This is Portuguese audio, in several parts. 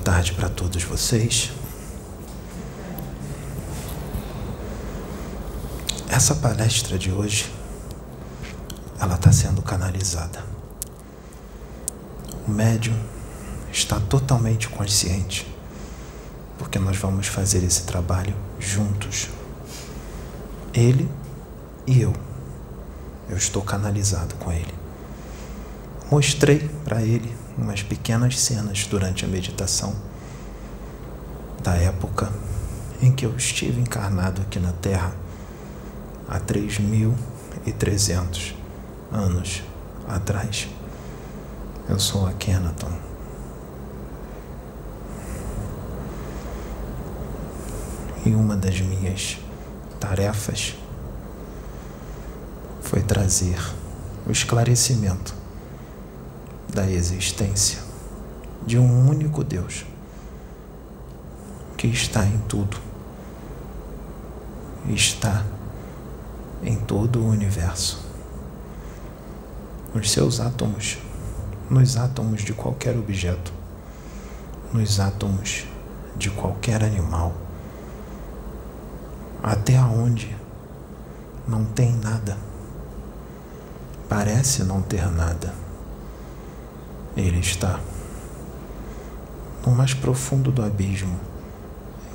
tarde para todos vocês. Essa palestra de hoje, ela está sendo canalizada. O médium está totalmente consciente, porque nós vamos fazer esse trabalho juntos. Ele e eu. Eu estou canalizado com ele. Mostrei para ele umas pequenas cenas durante a meditação da época em que eu estive encarnado aqui na Terra há 3.300 anos atrás. Eu sou a Kenaton. E uma das minhas tarefas foi trazer o esclarecimento da existência de um único Deus que está em tudo, está em todo o universo, nos seus átomos, nos átomos de qualquer objeto, nos átomos de qualquer animal, até onde não tem nada, parece não ter nada ele está no mais profundo do abismo.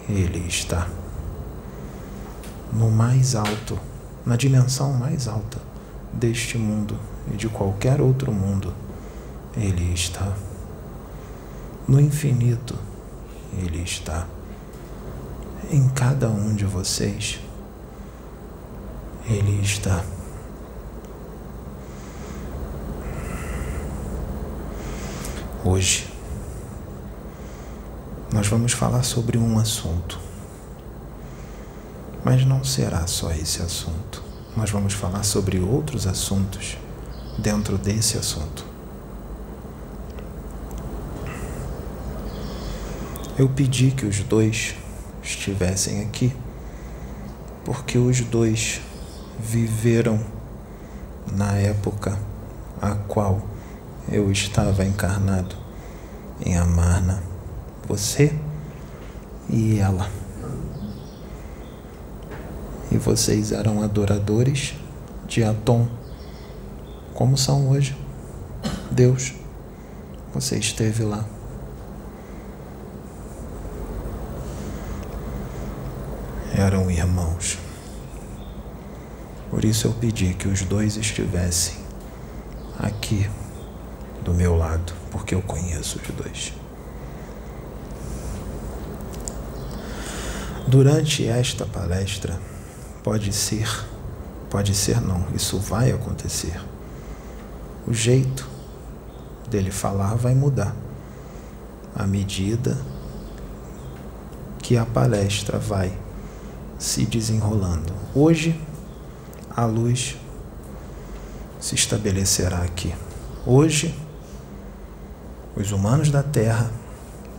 Ele está no mais alto, na dimensão mais alta deste mundo e de qualquer outro mundo. Ele está no infinito. Ele está em cada um de vocês. Ele está. Hoje, nós vamos falar sobre um assunto, mas não será só esse assunto. Nós vamos falar sobre outros assuntos dentro desse assunto. Eu pedi que os dois estivessem aqui, porque os dois viveram na época a qual eu estava encarnado em Amarna, você e ela. E vocês eram adoradores de Atom, como são hoje. Deus, você esteve lá. Eram irmãos. Por isso eu pedi que os dois estivessem aqui do meu lado, porque eu conheço os dois. Durante esta palestra, pode ser, pode ser não, isso vai acontecer. O jeito dele falar vai mudar à medida que a palestra vai se desenrolando. Hoje, a luz se estabelecerá aqui. Hoje, os humanos da Terra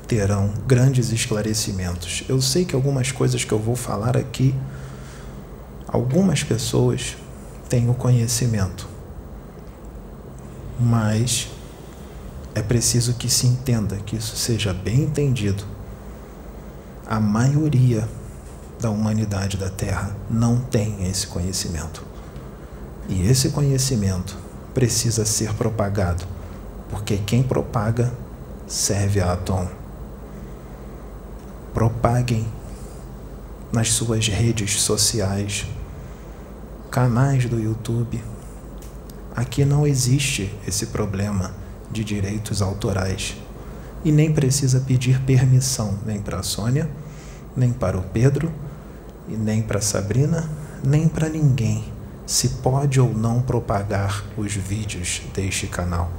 terão grandes esclarecimentos. Eu sei que algumas coisas que eu vou falar aqui, algumas pessoas têm o conhecimento, mas é preciso que se entenda, que isso seja bem entendido. A maioria da humanidade da Terra não tem esse conhecimento. E esse conhecimento precisa ser propagado porque quem propaga serve a Atom. Propaguem nas suas redes sociais, canais do YouTube. Aqui não existe esse problema de direitos autorais e nem precisa pedir permissão nem para a Sônia, nem para o Pedro, e nem para a Sabrina, nem para ninguém se pode ou não propagar os vídeos deste canal.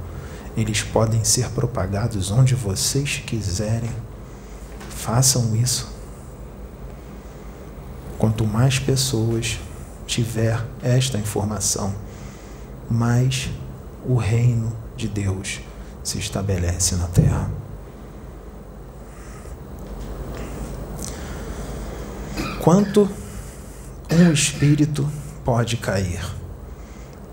Eles podem ser propagados onde vocês quiserem. Façam isso. Quanto mais pessoas tiver esta informação, mais o reino de Deus se estabelece na terra. Quanto um espírito pode cair?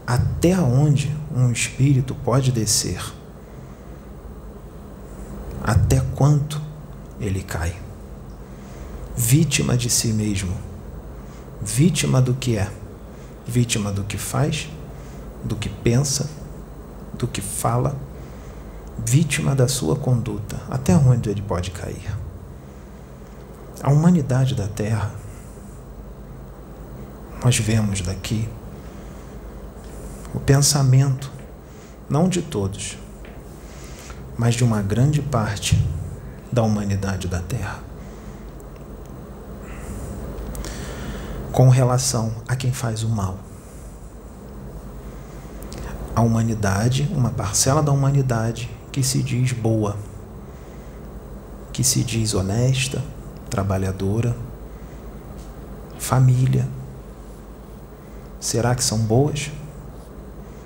Até onde um espírito pode descer? Até quanto ele cai. Vítima de si mesmo, vítima do que é, vítima do que faz, do que pensa, do que fala, vítima da sua conduta, até onde ele pode cair. A humanidade da Terra, nós vemos daqui o pensamento, não de todos, mas de uma grande parte da humanidade da Terra. Com relação a quem faz o mal. A humanidade, uma parcela da humanidade que se diz boa, que se diz honesta, trabalhadora, família. Será que são boas?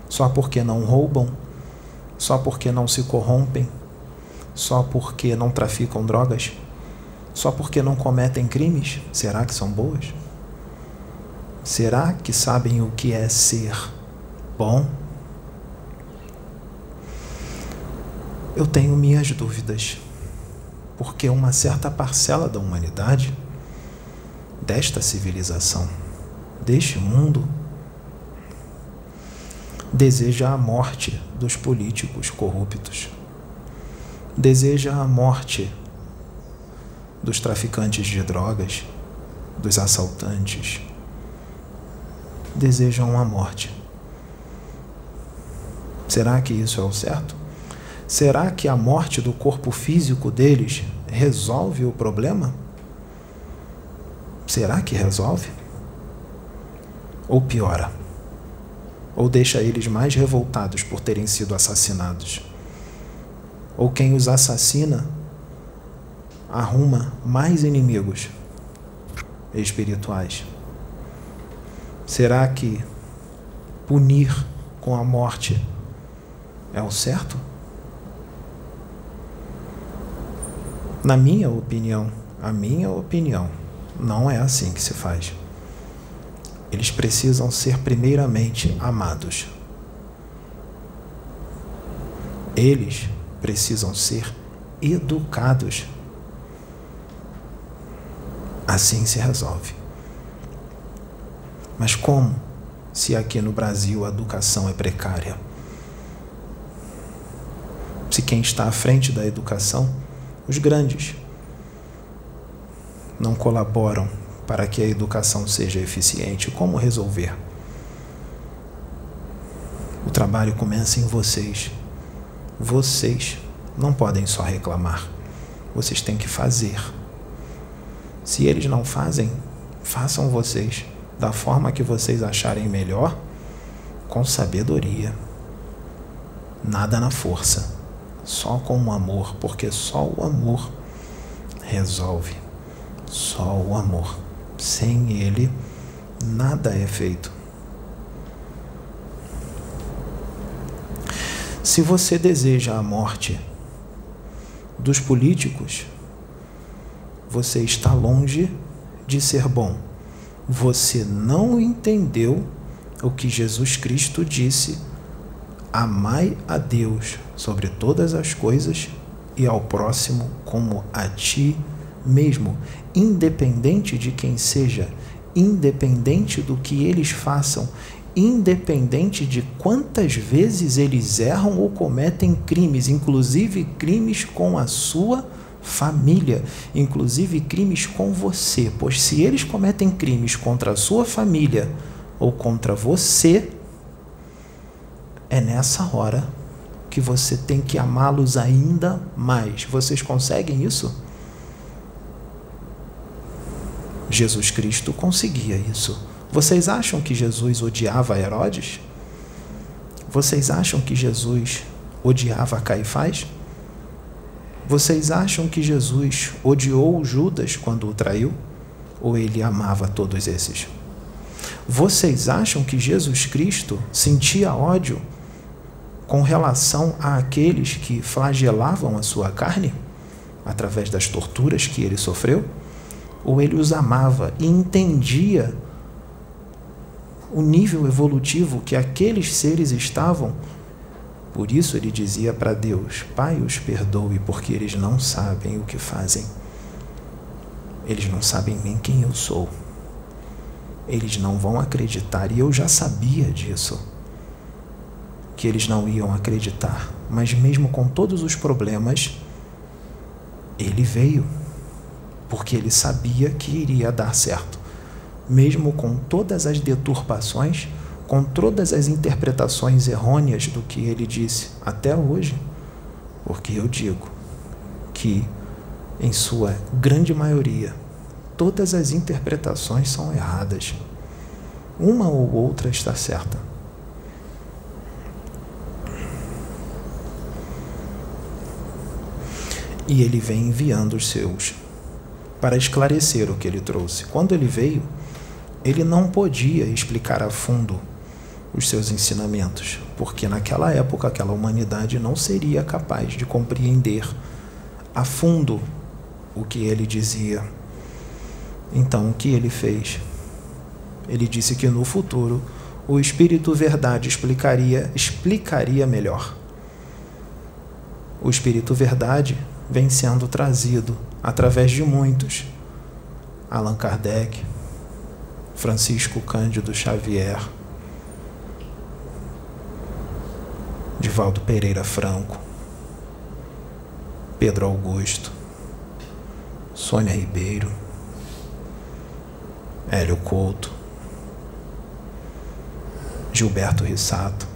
Só porque não roubam? Só porque não se corrompem? Só porque não traficam drogas? Só porque não cometem crimes? Será que são boas? Será que sabem o que é ser bom? Eu tenho minhas dúvidas, porque uma certa parcela da humanidade, desta civilização, deste mundo, deseja a morte dos políticos corruptos, deseja a morte dos traficantes de drogas, dos assaltantes, desejam a morte. Será que isso é o certo? Será que a morte do corpo físico deles resolve o problema? Será que resolve? Ou piora? Ou deixa eles mais revoltados por terem sido assassinados? Ou quem os assassina arruma mais inimigos espirituais? Será que punir com a morte é o certo? Na minha opinião, a minha opinião, não é assim que se faz. Eles precisam ser primeiramente amados. Eles precisam ser educados. Assim se resolve. Mas como se aqui no Brasil a educação é precária? Se quem está à frente da educação os grandes não colaboram para que a educação seja eficiente. Como resolver? O trabalho começa em vocês. Vocês não podem só reclamar. Vocês têm que fazer. Se eles não fazem, façam vocês da forma que vocês acharem melhor, com sabedoria. Nada na força só com o amor, porque só o amor resolve. Só o amor. Sem ele, nada é feito. Se você deseja a morte dos políticos, você está longe de ser bom. Você não entendeu o que Jesus Cristo disse Amai a Deus sobre todas as coisas e ao próximo como a ti mesmo, independente de quem seja, independente do que eles façam, independente de quantas vezes eles erram ou cometem crimes, inclusive crimes com a sua família, inclusive crimes com você, pois se eles cometem crimes contra a sua família ou contra você, é nessa hora que você tem que amá-los ainda mais. Vocês conseguem isso? Jesus Cristo conseguia isso. Vocês acham que Jesus odiava Herodes? Vocês acham que Jesus odiava Caifás? Vocês acham que Jesus odiou Judas quando o traiu? Ou ele amava todos esses? Vocês acham que Jesus Cristo sentia ódio com relação àqueles que flagelavam a sua carne através das torturas que ele sofreu? Ou ele os amava e entendia o nível evolutivo que aqueles seres estavam? Por isso ele dizia para Deus: Pai, os perdoe, porque eles não sabem o que fazem. eles não sabem nem quem eu sou. Eles não vão acreditar, e eu já sabia disso, que eles não iam acreditar, mas mesmo com todos os problemas, ele veio, porque ele sabia que iria dar certo, mesmo com todas as deturpações, com todas as interpretações errôneas do que ele disse até hoje, porque eu digo que, em sua grande maioria, todas as interpretações são erradas. Uma ou outra está certa. E ele vem enviando os seus para esclarecer o que ele trouxe. Quando ele veio, ele não podia explicar a fundo os seus ensinamentos, porque naquela época aquela humanidade não seria capaz de compreender a fundo o que ele dizia então, o que ele fez? Ele disse que no futuro o Espírito Verdade explicaria, explicaria melhor. O Espírito Verdade vem sendo trazido através de muitos. Allan Kardec, Francisco Cândido Xavier, Divaldo Pereira Franco, Pedro Augusto, Sônia Ribeiro, Hélio Couto, Gilberto Rissato,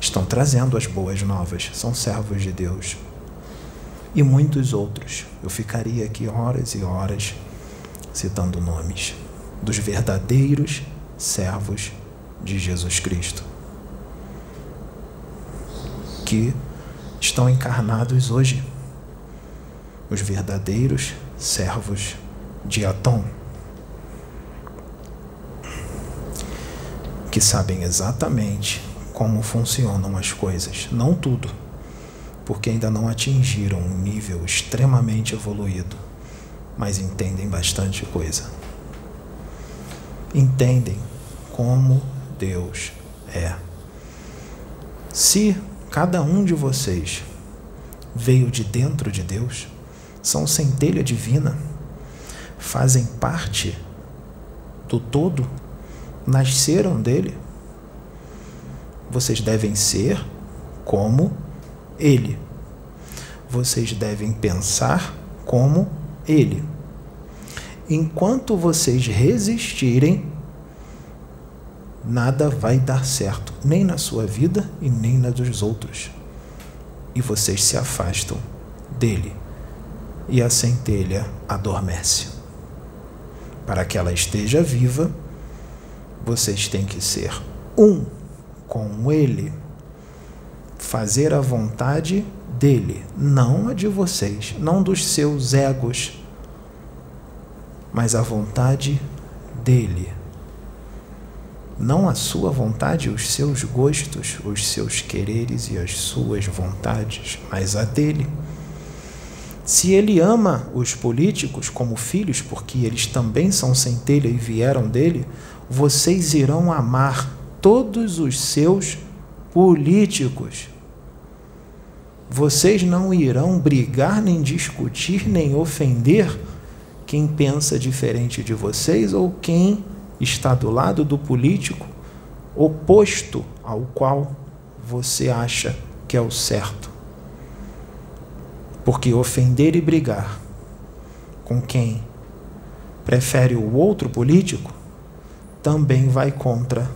estão trazendo as boas novas, são servos de Deus. E muitos outros. Eu ficaria aqui horas e horas citando nomes dos verdadeiros servos de Jesus Cristo, que estão encarnados hoje. Os verdadeiros servos de Atom. que sabem exatamente como funcionam as coisas, não tudo, porque ainda não atingiram um nível extremamente evoluído, mas entendem bastante coisa. Entendem como Deus é. Se cada um de vocês veio de dentro de Deus, são centelha divina, fazem parte do todo nasceram dele, vocês devem ser como ele. Vocês devem pensar como ele. Enquanto vocês resistirem, nada vai dar certo, nem na sua vida e nem na dos outros. E vocês se afastam dele, e a centelha adormece. Para que ela esteja viva, vocês têm que ser um com Ele, fazer a vontade dele, não a de vocês, não dos seus egos, mas a vontade dele. Não a sua vontade, os seus gostos, os seus quereres e as suas vontades, mas a dele. Se ele ama os políticos como filhos, porque eles também são centelha e vieram dele, vocês irão amar todos os seus políticos. Vocês não irão brigar, nem discutir, nem ofender quem pensa diferente de vocês ou quem está do lado do político oposto ao qual você acha que é o certo. Porque ofender e brigar com quem prefere o outro político também vai contra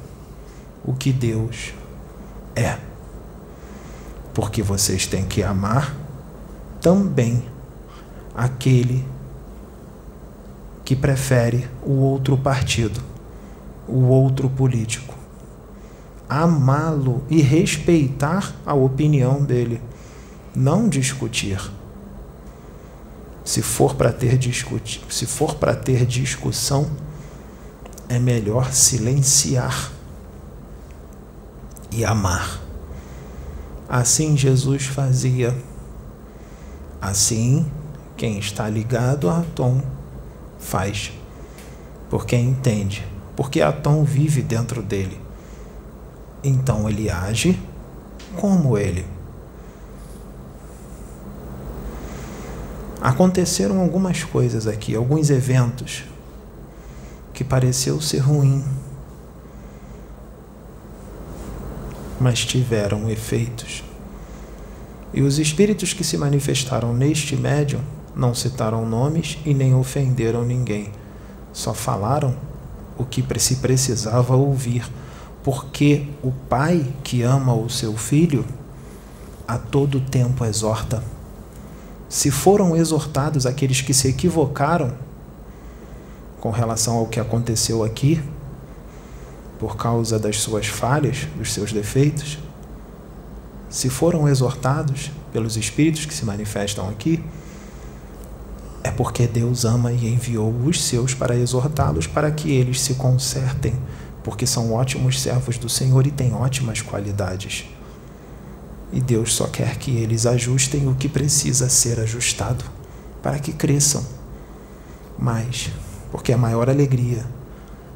o que Deus é. Porque vocês têm que amar também aquele que prefere o outro partido, o outro político. Amá-lo e respeitar a opinião dele, não discutir. Se for para ter discutir, se for para ter discussão, é melhor silenciar e amar. Assim Jesus fazia. Assim, quem está ligado a Tom faz, porque entende, porque Atom vive dentro dele. Então ele age como ele. Aconteceram algumas coisas aqui, alguns eventos que pareceu ser ruim, mas tiveram efeitos. E os espíritos que se manifestaram neste médium não citaram nomes e nem ofenderam ninguém, só falaram o que se precisava ouvir, porque o pai que ama o seu filho a todo tempo exorta. Se foram exortados aqueles que se equivocaram com relação ao que aconteceu aqui, por causa das suas falhas, dos seus defeitos, se foram exortados pelos espíritos que se manifestam aqui, é porque Deus ama e enviou os seus para exortá-los para que eles se consertem, porque são ótimos servos do Senhor e têm ótimas qualidades. E Deus só quer que eles ajustem o que precisa ser ajustado para que cresçam mais, porque a maior alegria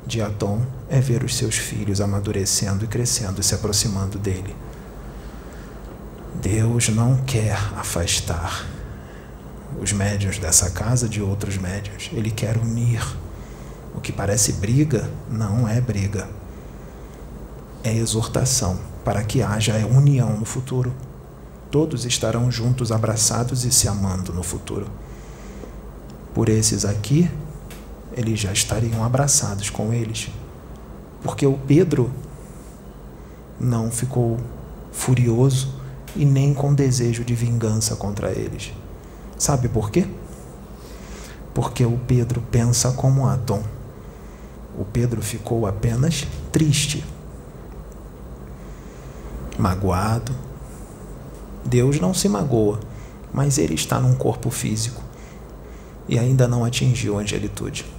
de Adão é ver os seus filhos amadurecendo e crescendo e se aproximando dele. Deus não quer afastar os médios dessa casa de outros médios. Ele quer unir. O que parece briga não é briga. É exortação para que haja união no futuro. Todos estarão juntos, abraçados e se amando no futuro. Por esses aqui, eles já estariam abraçados com eles. Porque o Pedro não ficou furioso e nem com desejo de vingança contra eles. Sabe por quê? Porque o Pedro pensa como Adão. O Pedro ficou apenas triste, magoado. Deus não se magoa, mas ele está num corpo físico e ainda não atingiu a angelitude.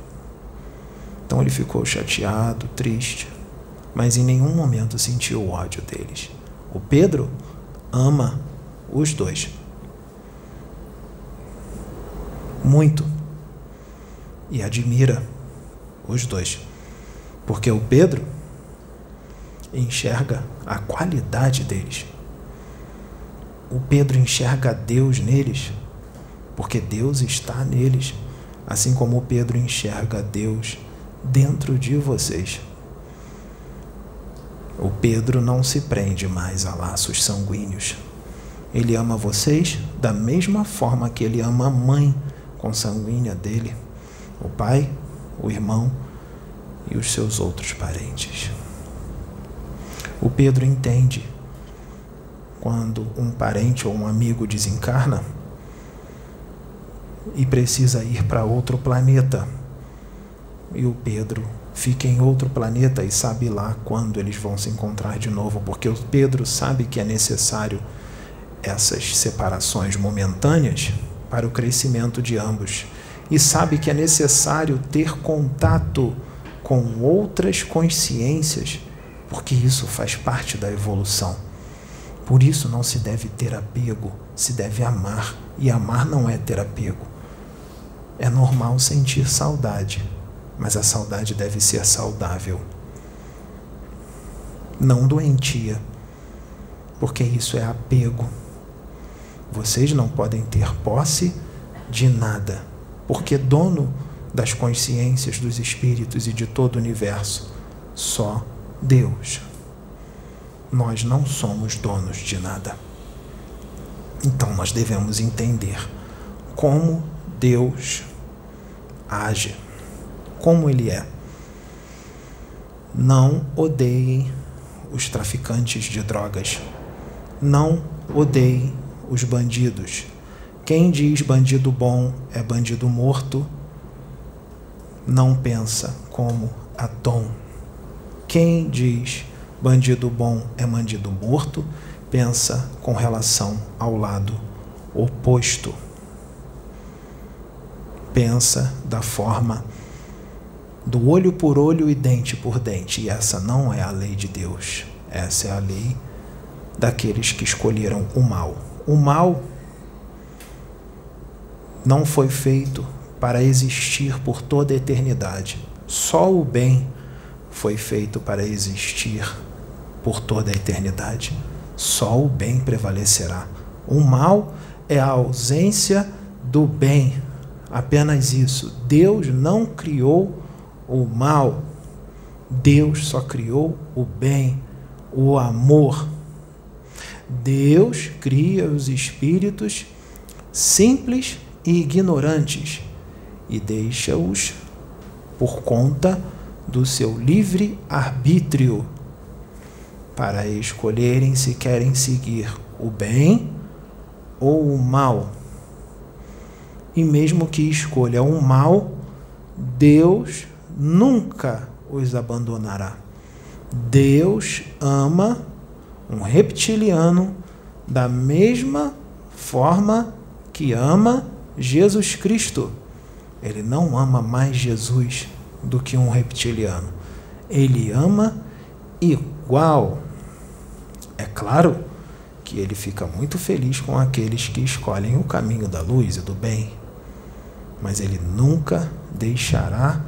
Então ele ficou chateado, triste, mas em nenhum momento sentiu o ódio deles. O Pedro ama os dois. Muito. E admira os dois. Porque o Pedro enxerga a qualidade deles. O Pedro enxerga Deus neles, porque Deus está neles, assim como o Pedro enxerga Deus dentro de vocês. O Pedro não se prende mais a laços sanguíneos. Ele ama vocês da mesma forma que ele ama a mãe consanguínea dele, o pai, o irmão e os seus outros parentes. O Pedro entende quando um parente ou um amigo desencarna e precisa ir para outro planeta. E o Pedro fica em outro planeta e sabe lá quando eles vão se encontrar de novo, porque o Pedro sabe que é necessário essas separações momentâneas para o crescimento de ambos e sabe que é necessário ter contato com outras consciências, porque isso faz parte da evolução. Por isso não se deve ter apego, se deve amar, e amar não é ter apego. É normal sentir saudade, mas a saudade deve ser saudável, não doentia, porque isso é apego. Vocês não podem ter posse de nada, porque dono das consciências dos espíritos e de todo o universo, só Deus. Nós não somos donos de nada. Então nós devemos entender como Deus age como ele é. Não odeiem os traficantes de drogas. Não odeiem os bandidos. Quem diz bandido bom é bandido morto, não pensa como Adão. Quem diz bandido bom é bandido morto, pensa com relação ao lado oposto. Pensa da forma do olho por olho e dente por dente. E essa não é a lei de Deus. Essa é a lei daqueles que escolheram o mal. O mal não foi feito para existir por toda a eternidade. Só o bem foi feito para existir por toda a eternidade. Só o bem prevalecerá. O mal é a ausência do bem. Apenas isso. Deus não criou o mal. Deus só criou o bem, o amor. Deus cria os espíritos simples e ignorantes e deixa-os por conta do seu livre arbítrio para escolherem se querem seguir o bem ou o mal. E mesmo que escolha o mal, Deus nunca os abandonará. Deus ama um reptiliano da mesma forma que ama Jesus Cristo. Ele não ama mais Jesus do que um reptiliano. Ele ama igual. É claro que ele fica muito feliz com aqueles que escolhem o caminho da luz e do bem, mas ele nunca deixará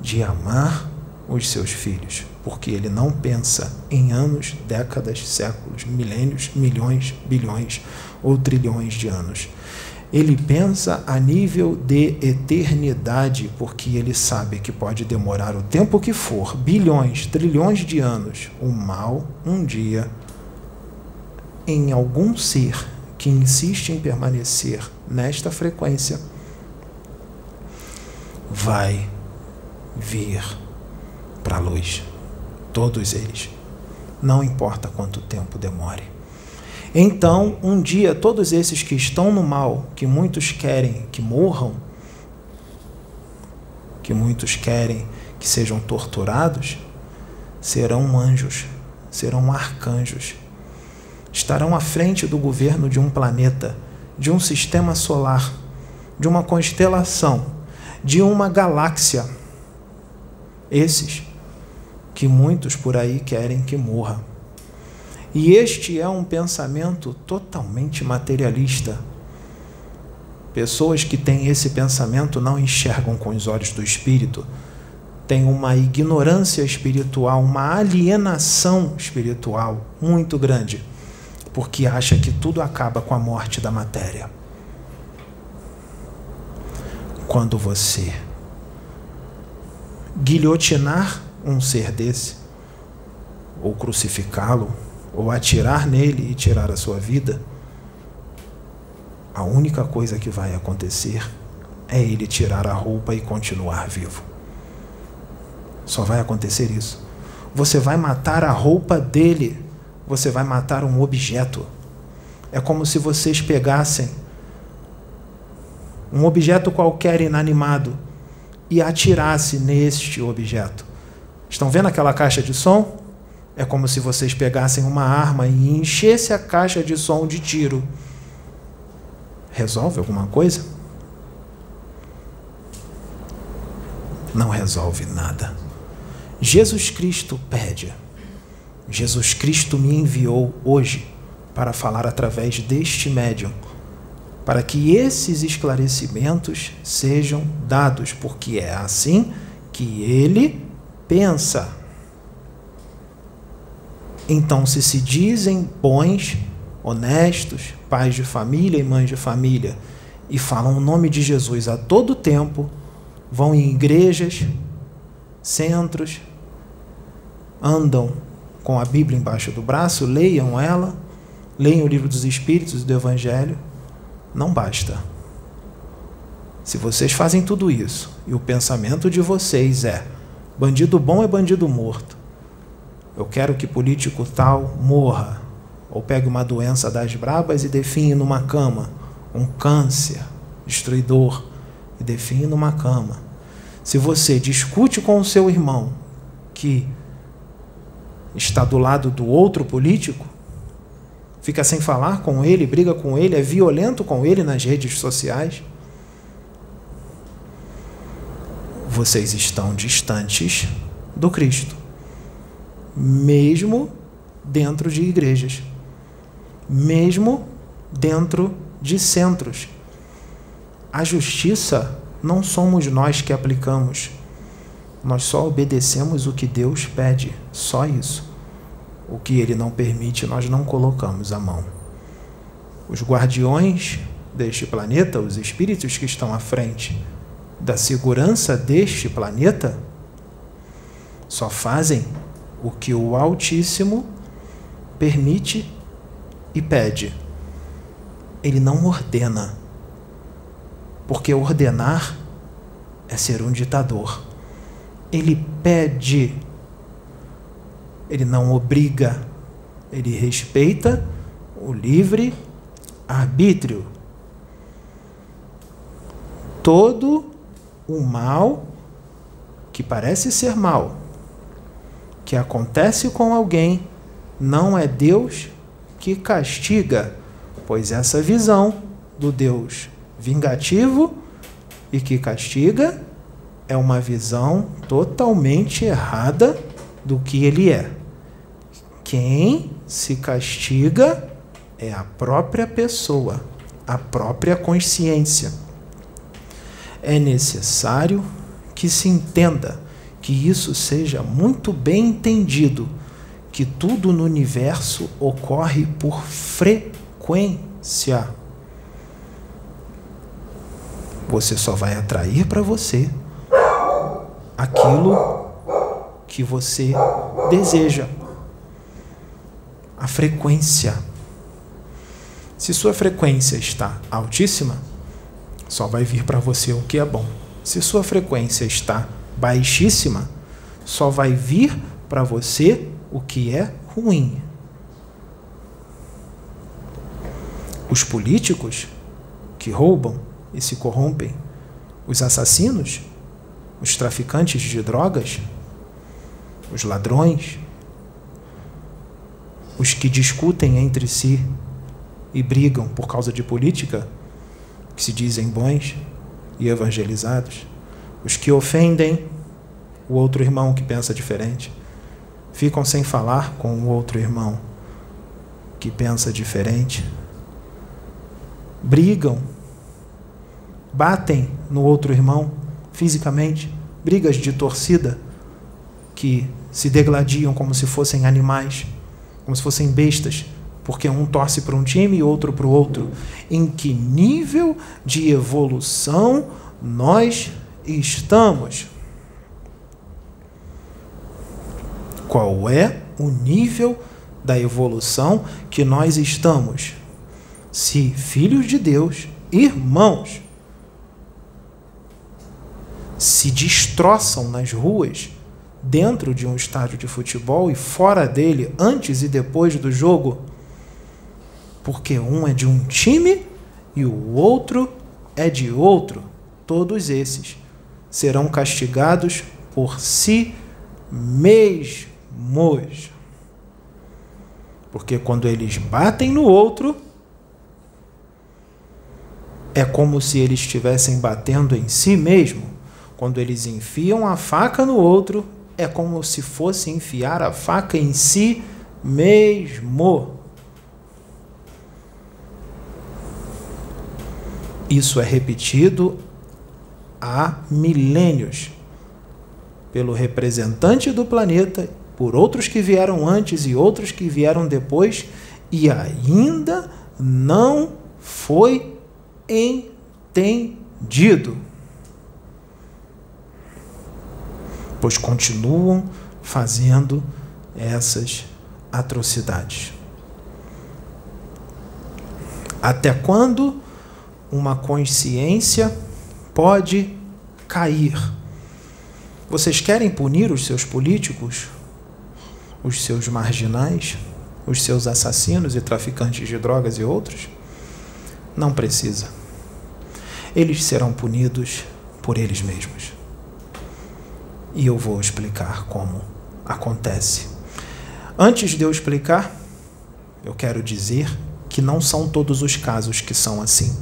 de amar os seus filhos, porque ele não pensa em anos, décadas, séculos, milênios, milhões, bilhões ou trilhões de anos. Ele pensa a nível de eternidade, porque ele sabe que pode demorar o tempo que for bilhões, trilhões de anos o mal um dia em algum ser que insiste em permanecer nesta frequência vai vir para a luz. Todos eles. Não importa quanto tempo demore. Então, um dia, todos esses que estão no mal, que muitos querem que morram, que muitos querem que sejam torturados, serão anjos, serão arcanjos. Estarão à frente do governo de um planeta, de um sistema solar, de uma constelação, de uma galáxia. Esses que muitos por aí querem que morra. E este é um pensamento totalmente materialista. Pessoas que têm esse pensamento não enxergam com os olhos do espírito, têm uma ignorância espiritual, uma alienação espiritual muito grande, porque acha que tudo acaba com a morte da matéria. Quando você guilhotinar um ser desse, ou crucificá-lo, ou atirar nele e tirar a sua vida, a única coisa que vai acontecer é ele tirar a roupa e continuar vivo. Só vai acontecer isso. Você vai matar a roupa dele, você vai matar um objeto. É como se vocês pegassem um objeto qualquer inanimado e atirasse neste objeto. Estão vendo aquela caixa de som? É como se vocês pegassem uma arma e enchessem a caixa de som de tiro. Resolve alguma coisa? Não resolve nada. Jesus Cristo pede. Jesus Cristo me enviou hoje para falar através deste médium, para que esses esclarecimentos sejam dados, porque é assim que ele pensa. Então, se se dizem bons, honestos, pais de família e mães de família, e falam o nome de Jesus a todo tempo, vão em igrejas, centros, andam com a Bíblia embaixo do braço, leiam ela, leiam o livro dos Espíritos do Evangelho, não basta. Se vocês fazem tudo isso e o pensamento de vocês é bandido bom é bandido morto, eu quero que político tal morra, ou pegue uma doença das brabas e define numa cama, um câncer destruidor e define numa cama. Se você discute com o seu irmão que está do lado do outro político, fica sem falar com ele, briga com ele, é violento com ele nas redes sociais, vocês estão distantes do Cristo mesmo dentro de igrejas, mesmo dentro de centros. A justiça não somos nós que aplicamos, nós só obedecemos o que Deus pede, só isso. O que Ele não permite, nós não colocamos a mão. Os guardiões deste planeta, os espíritos que estão à frente da segurança deste planeta, só fazem o que o Altíssimo permite e pede. Ele não ordena. Porque ordenar é ser um ditador. Ele pede. Ele não obriga. Ele respeita o livre arbítrio. Todo o mal que parece ser mal, que acontece com alguém, não é Deus que castiga, pois essa visão do Deus vingativo e que castiga é uma visão totalmente errada do que ele é. Quem se castiga é a própria pessoa, a própria consciência. É necessário que se entenda que isso seja muito bem entendido, que tudo no universo ocorre por frequência. Você só vai atrair para você aquilo que você deseja. A frequência. Se sua frequência está altíssima, só vai vir para você o que é bom. Se sua frequência está baixíssima, só vai vir para você o que é ruim. Os políticos que roubam e se corrompem, os assassinos, os traficantes de drogas, os ladrões, os que discutem entre si e brigam por causa de política, que se dizem bons e evangelizados, os que ofendem o outro irmão que pensa diferente, ficam sem falar com o outro irmão que pensa diferente, brigam, batem no outro irmão fisicamente, brigas de torcida que se degladiam como se fossem animais, como se fossem bestas porque um torce para um time e outro para o outro. Em que nível de evolução nós estamos? Qual é o nível da evolução que nós estamos? Se filhos de Deus, irmãos, se destroçam nas ruas, dentro de um estádio de futebol e fora dele, antes e depois do jogo, porque um é de um time e o outro é de outro. Todos esses serão castigados por si mesmos. Porque quando eles batem no outro, é como se eles estivessem batendo em si mesmo. Quando eles enfiam a faca no outro, é como se fosse enfiar a faca em si mesmo. Isso é repetido há milênios pelo representante do planeta, por outros que vieram antes e outros que vieram depois, e ainda não foi entendido. Pois continuam fazendo essas atrocidades. Até quando uma consciência pode cair. Vocês querem punir os seus políticos, os seus marginais, os seus assassinos e traficantes de drogas e outros? Não precisa. Eles serão punidos por eles mesmos. E eu vou explicar como acontece. Antes de eu explicar, eu quero dizer que não são todos os casos que são assim.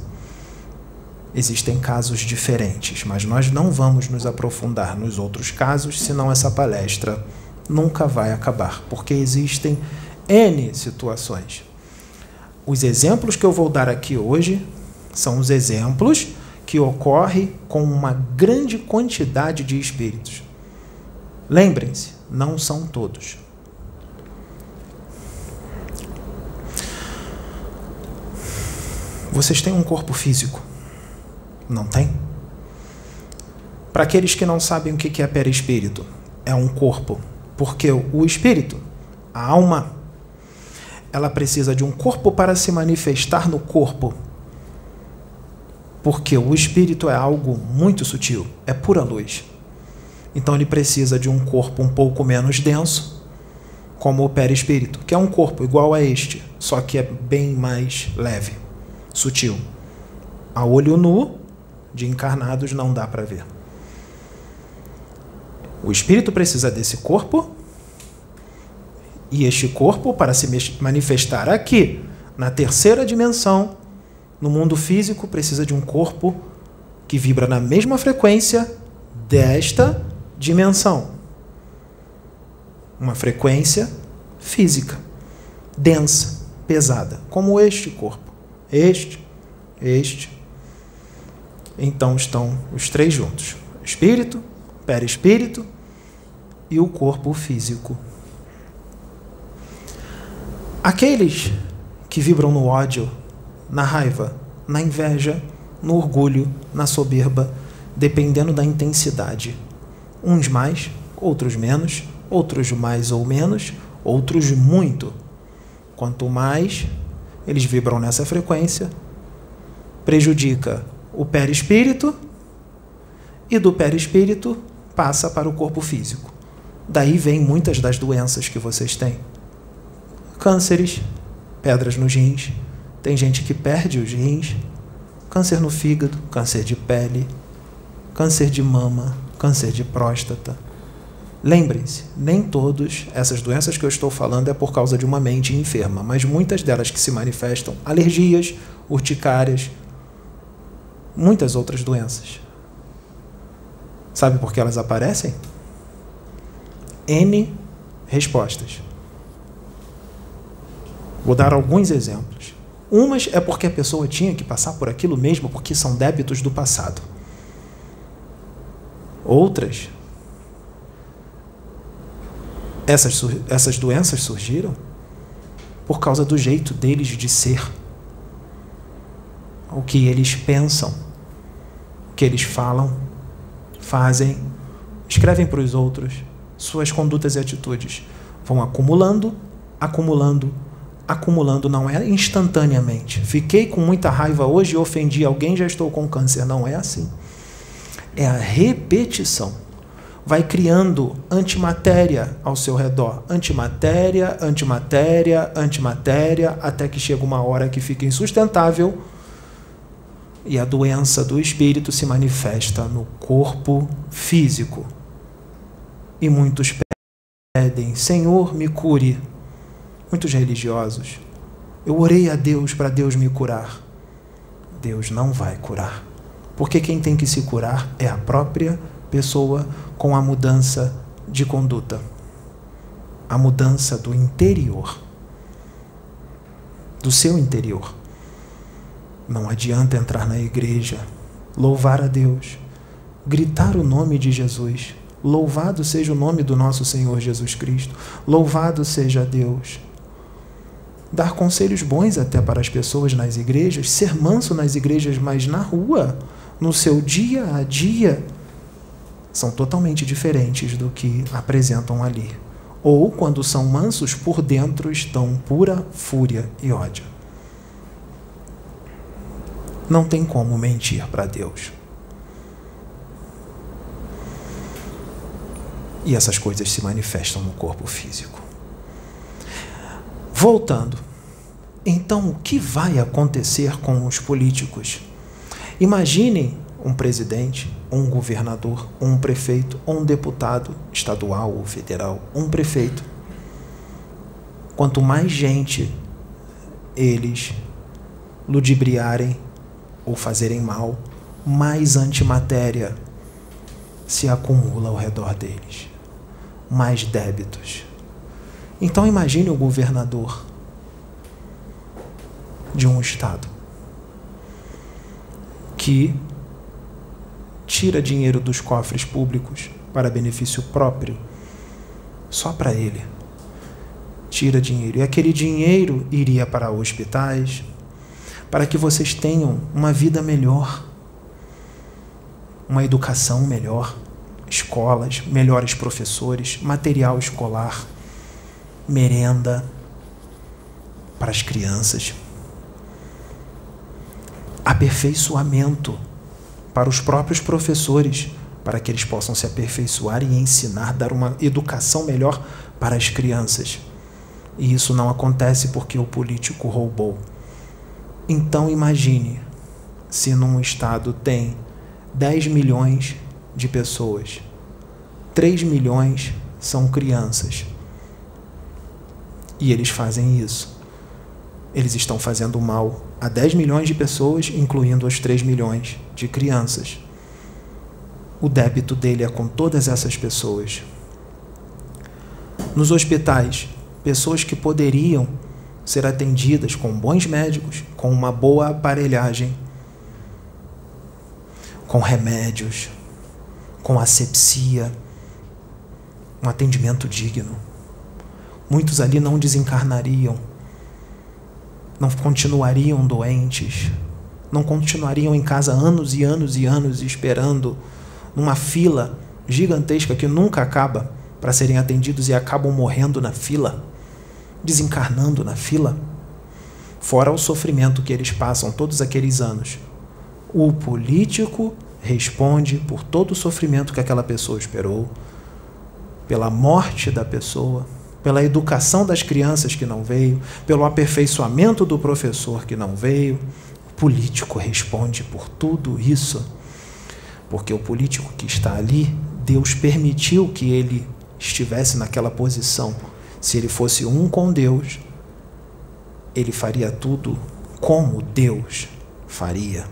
Existem casos diferentes, mas nós não vamos nos aprofundar nos outros casos, senão essa palestra nunca vai acabar, porque existem N situações. Os exemplos que eu vou dar aqui hoje são os exemplos que ocorrem com uma grande quantidade de espíritos. Lembrem-se, não são todos. Vocês têm um corpo físico? Não tem? Para aqueles que não sabem o que é perispírito, é um corpo, porque o espírito, a alma, ela precisa de um corpo para se manifestar no corpo. Porque o espírito é algo muito sutil, é pura luz. Então ele precisa de um corpo um pouco menos denso, como o perispírito, que é um corpo igual a este, só que é bem mais leve, sutil. A olho nu, de encarnados, não dá para ver. O espírito precisa desse corpo e este corpo, para se manifestar aqui, na terceira dimensão, no mundo físico, precisa de um corpo que vibra na mesma frequência desta dimensão. Uma frequência física, densa, pesada, como este corpo. Este, este. Então estão os três juntos: espírito, perispírito e o corpo físico. Aqueles que vibram no ódio, na raiva, na inveja, no orgulho, na soberba, dependendo da intensidade. Uns mais, outros menos, outros mais ou menos, outros muito. Quanto mais eles vibram nessa frequência, prejudica o perispírito e do perispírito passa para o corpo físico. Daí vem muitas das doenças que vocês têm cânceres, pedras nos rins, tem gente que perde os rins, câncer no fígado, câncer de pele, câncer de mama, câncer de próstata. Lembrem-se, nem todas essas doenças que eu estou falando é por causa de uma mente enferma, mas muitas delas que se manifestam alergias, urticárias, muitas outras doenças. Sabe por que elas aparecem? N respostas. Vou dar alguns exemplos. Umas é porque a pessoa tinha que passar por aquilo mesmo, porque são débitos do passado. Outras, essas, essas doenças surgiram por causa do jeito deles de ser, o que eles pensam, o que eles falam, fazem, escrevem para os outros, suas condutas e atitudes vão acumulando, acumulando, acumulando, não é instantaneamente. Fiquei com muita raiva hoje e ofendi alguém, já estou com câncer. Não é assim. É a repetição. Vai criando antimatéria ao seu redor. Antimatéria, antimatéria, antimatéria, até que chega uma hora que fica insustentável e a doença do espírito se manifesta no corpo físico. E muitos pedem: Senhor, me cure muitos religiosos. Eu orei a Deus para Deus me curar. Deus não vai curar. Porque quem tem que se curar é a própria pessoa com a mudança de conduta. A mudança do interior. Do seu interior. Não adianta entrar na igreja, louvar a Deus, gritar o nome de Jesus. Louvado seja o nome do nosso Senhor Jesus Cristo. Louvado seja Deus dar conselhos bons até para as pessoas nas igrejas, ser manso nas igrejas, mas na rua, no seu dia a dia, são totalmente diferentes do que apresentam ali. Ou, quando são mansos, por dentro estão pura fúria e ódio. Não tem como mentir para Deus. E essas coisas se manifestam no corpo físico. Voltando. Então, o que vai acontecer com os políticos? Imaginem um presidente, um governador, um prefeito, um deputado estadual ou federal, um prefeito. Quanto mais gente eles ludibriarem ou fazerem mal, mais antimatéria se acumula ao redor deles, mais débitos. Então imagine o governador de um estado que tira dinheiro dos cofres públicos para benefício próprio, só para ele. Tira dinheiro. E aquele dinheiro iria para hospitais, para que vocês tenham uma vida melhor, uma educação melhor, escolas, melhores professores, material escolar, merenda para as crianças, aperfeiçoamento para os próprios professores, para que eles possam se aperfeiçoar e ensinar, dar uma educação melhor para as crianças. E isso não acontece porque o político roubou. Então imagine se num estado tem 10 milhões de pessoas, 3 milhões são crianças. E eles fazem isso. Eles estão fazendo mal a 10 milhões de pessoas, incluindo os 3 milhões de crianças. O débito dele é com todas essas pessoas. Nos hospitais, pessoas que poderiam ser atendidas com bons médicos, com uma boa aparelhagem, com remédios, com asepsia, um atendimento digno. Muitos ali não desencarnariam, não continuariam doentes, não continuariam em casa anos e anos e anos esperando numa fila gigantesca que nunca acaba para serem atendidos e acabam morrendo na fila desencarnando na fila, fora o sofrimento que eles passam todos aqueles anos. O político responde por todo o sofrimento que aquela pessoa esperou, pela morte da pessoa, pela educação das crianças que não veio, pelo aperfeiçoamento do professor que não veio. O político responde por tudo isso, porque o político que está ali, Deus permitiu que ele estivesse naquela posição se ele fosse um com Deus, ele faria tudo como Deus faria.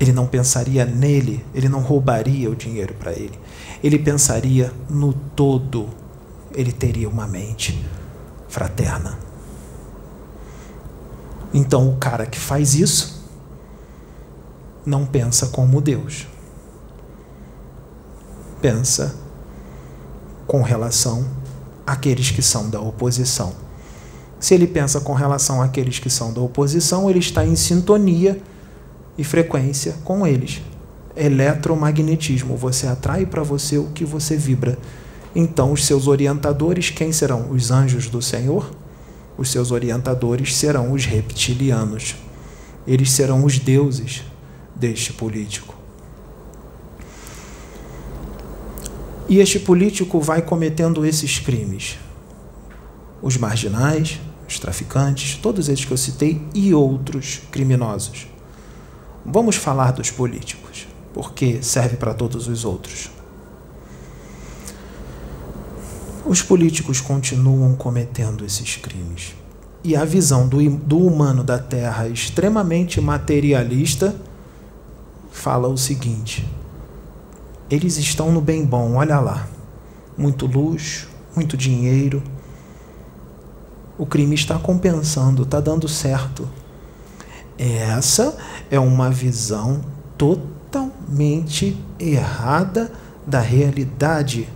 Ele não pensaria nele, ele não roubaria o dinheiro para ele. Ele pensaria no todo. Ele teria uma mente fraterna. Então, o cara que faz isso não pensa como Deus. Pensa com relação àqueles que são da oposição. Se ele pensa com relação àqueles que são da oposição, ele está em sintonia e frequência com eles. Eletromagnetismo, você atrai para você o que você vibra. Então, os seus orientadores, quem serão? Os anjos do Senhor? Os seus orientadores serão os reptilianos. Eles serão os deuses deste político. E este político vai cometendo esses crimes. Os marginais, os traficantes, todos esses que eu citei e outros criminosos. Vamos falar dos políticos, porque serve para todos os outros. Os políticos continuam cometendo esses crimes. E a visão do, do humano da Terra extremamente materialista fala o seguinte: eles estão no bem bom, olha lá. Muito luxo, muito dinheiro. O crime está compensando, está dando certo. Essa é uma visão totalmente errada da realidade.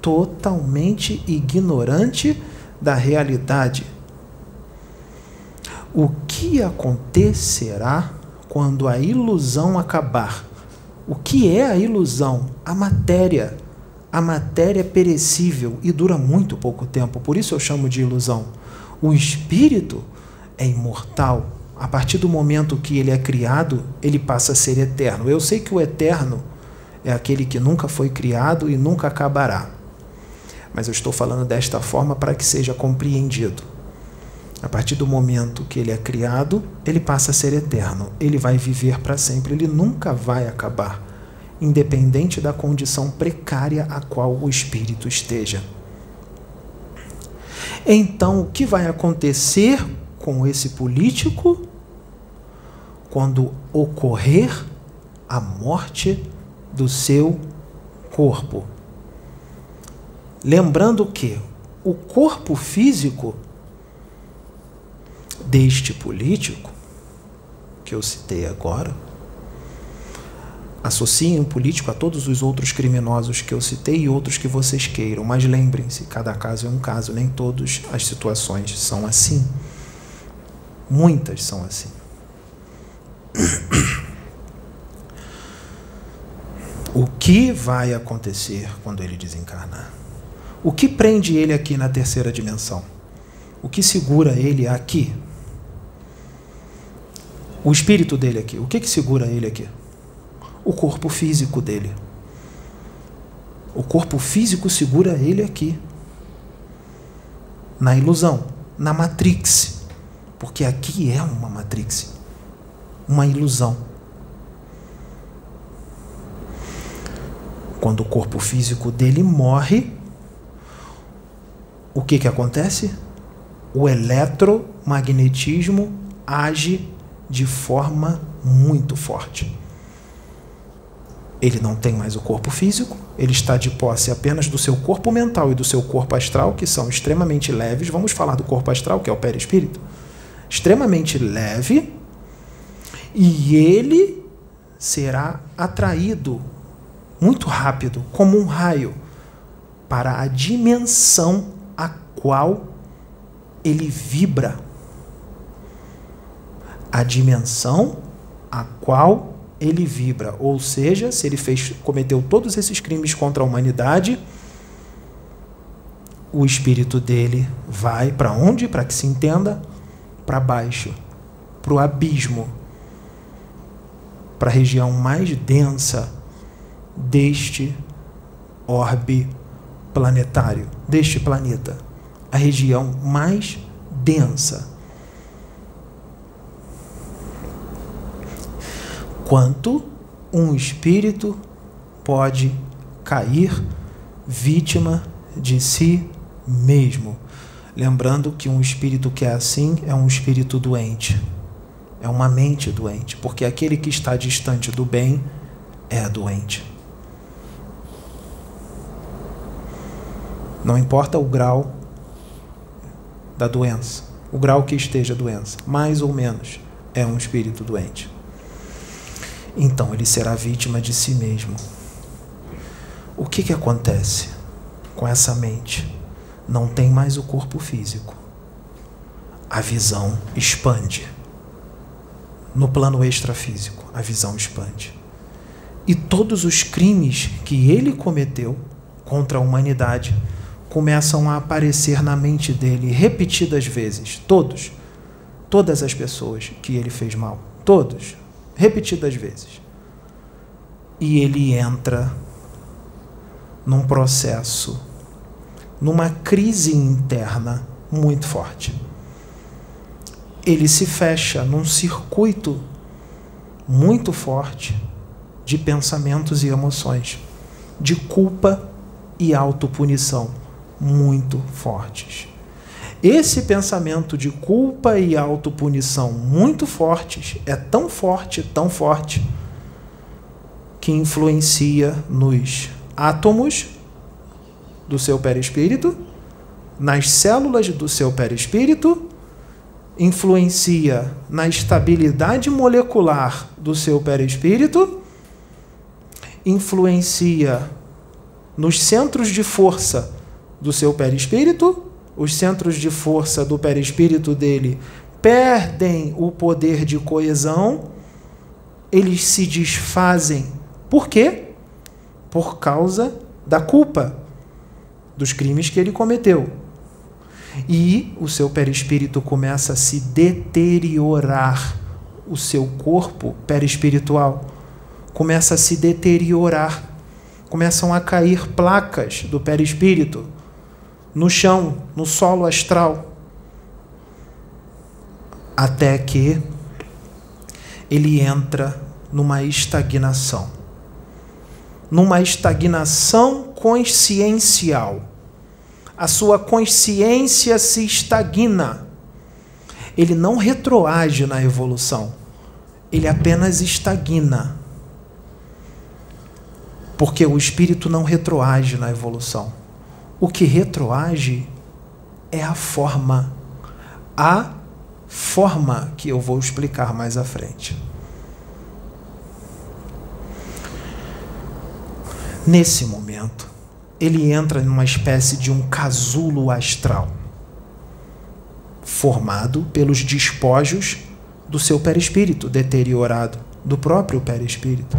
Totalmente ignorante da realidade. O que acontecerá quando a ilusão acabar? O que é a ilusão? A matéria. A matéria é perecível e dura muito pouco tempo, por isso eu chamo de ilusão. O espírito é imortal. A partir do momento que ele é criado, ele passa a ser eterno. Eu sei que o eterno é aquele que nunca foi criado e nunca acabará. Mas eu estou falando desta forma para que seja compreendido. A partir do momento que ele é criado, ele passa a ser eterno. Ele vai viver para sempre, ele nunca vai acabar, independente da condição precária a qual o espírito esteja. Então, o que vai acontecer com esse político quando ocorrer a morte do seu corpo? Lembrando que o corpo físico deste político, que eu citei agora, associem o político a todos os outros criminosos que eu citei e outros que vocês queiram, mas lembrem-se, cada caso é um caso, nem todas as situações são assim. Muitas são assim. O que vai acontecer quando ele desencarnar? O que prende ele aqui na terceira dimensão? O que segura ele aqui? O espírito dele aqui. O que, que segura ele aqui? O corpo físico dele. O corpo físico segura ele aqui. Na ilusão, na matrix. Porque aqui é uma matrix. Uma ilusão. Quando o corpo físico dele morre, o que, que acontece? O eletromagnetismo age de forma muito forte. Ele não tem mais o corpo físico, ele está de posse apenas do seu corpo mental e do seu corpo astral, que são extremamente leves. Vamos falar do corpo astral, que é o perispírito. Extremamente leve, e ele será atraído muito rápido, como um raio, para a dimensão a qual ele vibra. A dimensão a qual ele vibra, ou seja, se ele fez, cometeu todos esses crimes contra a humanidade, o espírito dele vai para onde? Para que se entenda, para baixo, para o abismo, para a região mais densa deste orbe planetário, deste planeta, a região mais densa. Quanto um espírito pode cair vítima de si mesmo. Lembrando que um espírito que é assim é um espírito doente, é uma mente doente, porque aquele que está distante do bem é doente. Não importa o grau da doença, o grau que esteja a doença, mais ou menos, é um espírito doente. Então ele será vítima de si mesmo. O que, que acontece com essa mente? Não tem mais o corpo físico. A visão expande. No plano extrafísico, a visão expande. E todos os crimes que ele cometeu contra a humanidade começam a aparecer na mente dele repetidas vezes. Todos. Todas as pessoas que ele fez mal. Todos. Repetidas vezes. E ele entra num processo, numa crise interna muito forte. Ele se fecha num circuito muito forte de pensamentos e emoções, de culpa e autopunição muito fortes. Esse pensamento de culpa e autopunição muito fortes é tão forte, tão forte, que influencia nos átomos do seu perispírito, nas células do seu perispírito, influencia na estabilidade molecular do seu perispírito, influencia nos centros de força do seu perispírito, os centros de força do perispírito dele perdem o poder de coesão, eles se desfazem. Por quê? Por causa da culpa dos crimes que ele cometeu. E o seu perispírito começa a se deteriorar, o seu corpo perispiritual começa a se deteriorar. Começam a cair placas do perispírito no chão, no solo astral, até que ele entra numa estagnação. Numa estagnação consciencial. A sua consciência se estagna. Ele não retroage na evolução. Ele apenas estagna. Porque o espírito não retroage na evolução o que retroage é a forma. A forma que eu vou explicar mais à frente. Nesse momento, ele entra numa espécie de um casulo astral. formado pelos despojos do seu perispírito deteriorado, do próprio perispírito.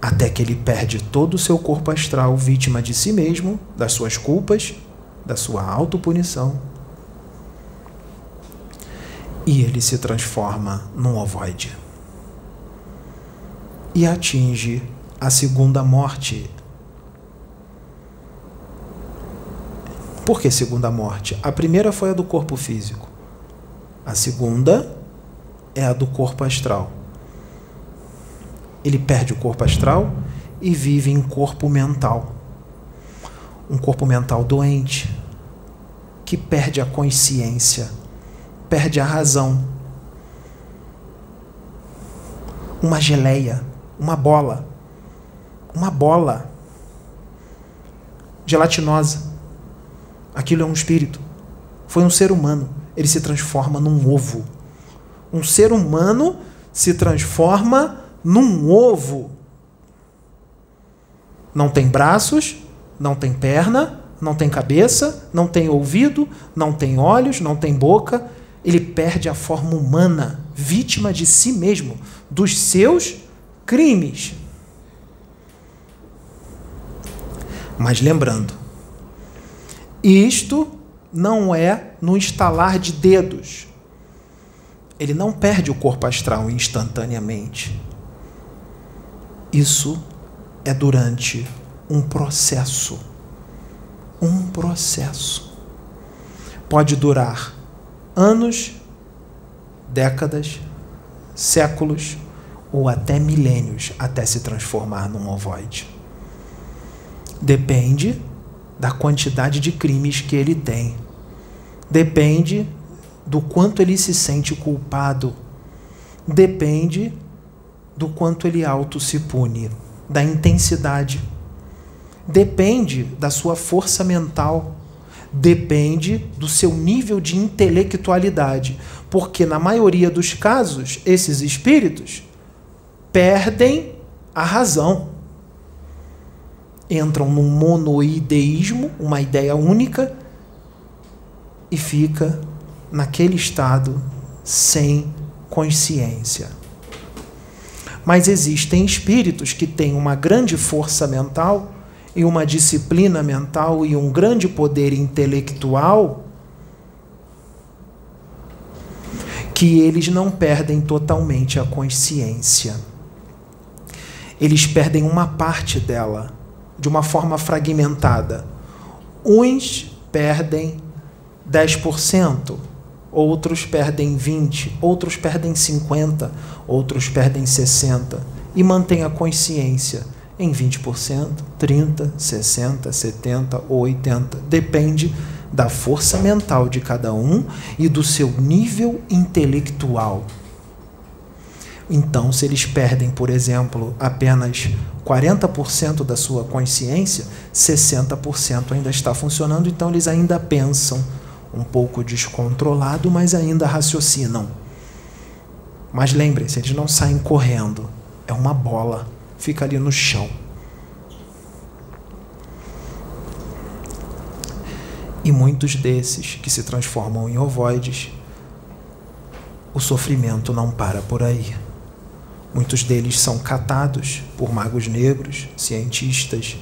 Até que ele perde todo o seu corpo astral, vítima de si mesmo, das suas culpas, da sua autopunição. E ele se transforma num ovoide. E atinge a segunda morte. Por que segunda morte? A primeira foi a do corpo físico. A segunda é a do corpo astral. Ele perde o corpo astral e vive em corpo mental. Um corpo mental doente, que perde a consciência, perde a razão. Uma geleia, uma bola, uma bola gelatinosa. Aquilo é um espírito. Foi um ser humano ele se transforma num ovo. Um ser humano se transforma num ovo. Não tem braços, não tem perna, não tem cabeça, não tem ouvido, não tem olhos, não tem boca. Ele perde a forma humana, vítima de si mesmo, dos seus crimes. Mas lembrando, isto não é no estalar de dedos. Ele não perde o corpo astral instantaneamente. Isso é durante um processo. Um processo. Pode durar anos, décadas, séculos ou até milênios até se transformar num ovoide. Depende da quantidade de crimes que ele tem. Depende do quanto ele se sente culpado. Depende do quanto ele auto se pune, da intensidade. Depende da sua força mental. Depende do seu nível de intelectualidade. Porque, na maioria dos casos, esses espíritos perdem a razão entram num monoideísmo, uma ideia única, e fica naquele estado sem consciência. Mas existem espíritos que têm uma grande força mental e uma disciplina mental e um grande poder intelectual que eles não perdem totalmente a consciência. Eles perdem uma parte dela de uma forma fragmentada. Uns perdem 10%, outros perdem 20%, outros perdem 50%, outros perdem 60%, e mantém a consciência em 20%, 30%, 60%, 70% ou 80%. Depende da força mental de cada um e do seu nível intelectual. Então, se eles perdem, por exemplo, apenas 40% da sua consciência, 60% ainda está funcionando, então eles ainda pensam um pouco descontrolado, mas ainda raciocinam. Mas lembrem-se, eles não saem correndo, é uma bola, fica ali no chão. E muitos desses que se transformam em ovoides, o sofrimento não para por aí. Muitos deles são catados por magos negros, cientistas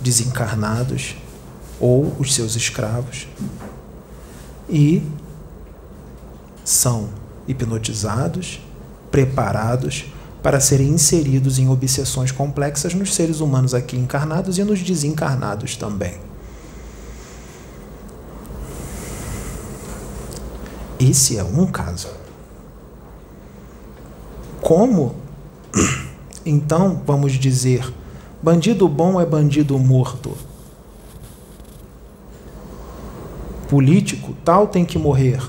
desencarnados ou os seus escravos e são hipnotizados, preparados para serem inseridos em obsessões complexas nos seres humanos aqui encarnados e nos desencarnados também. Esse é um caso. Como então, vamos dizer, bandido bom é bandido morto. Político tal tem que morrer.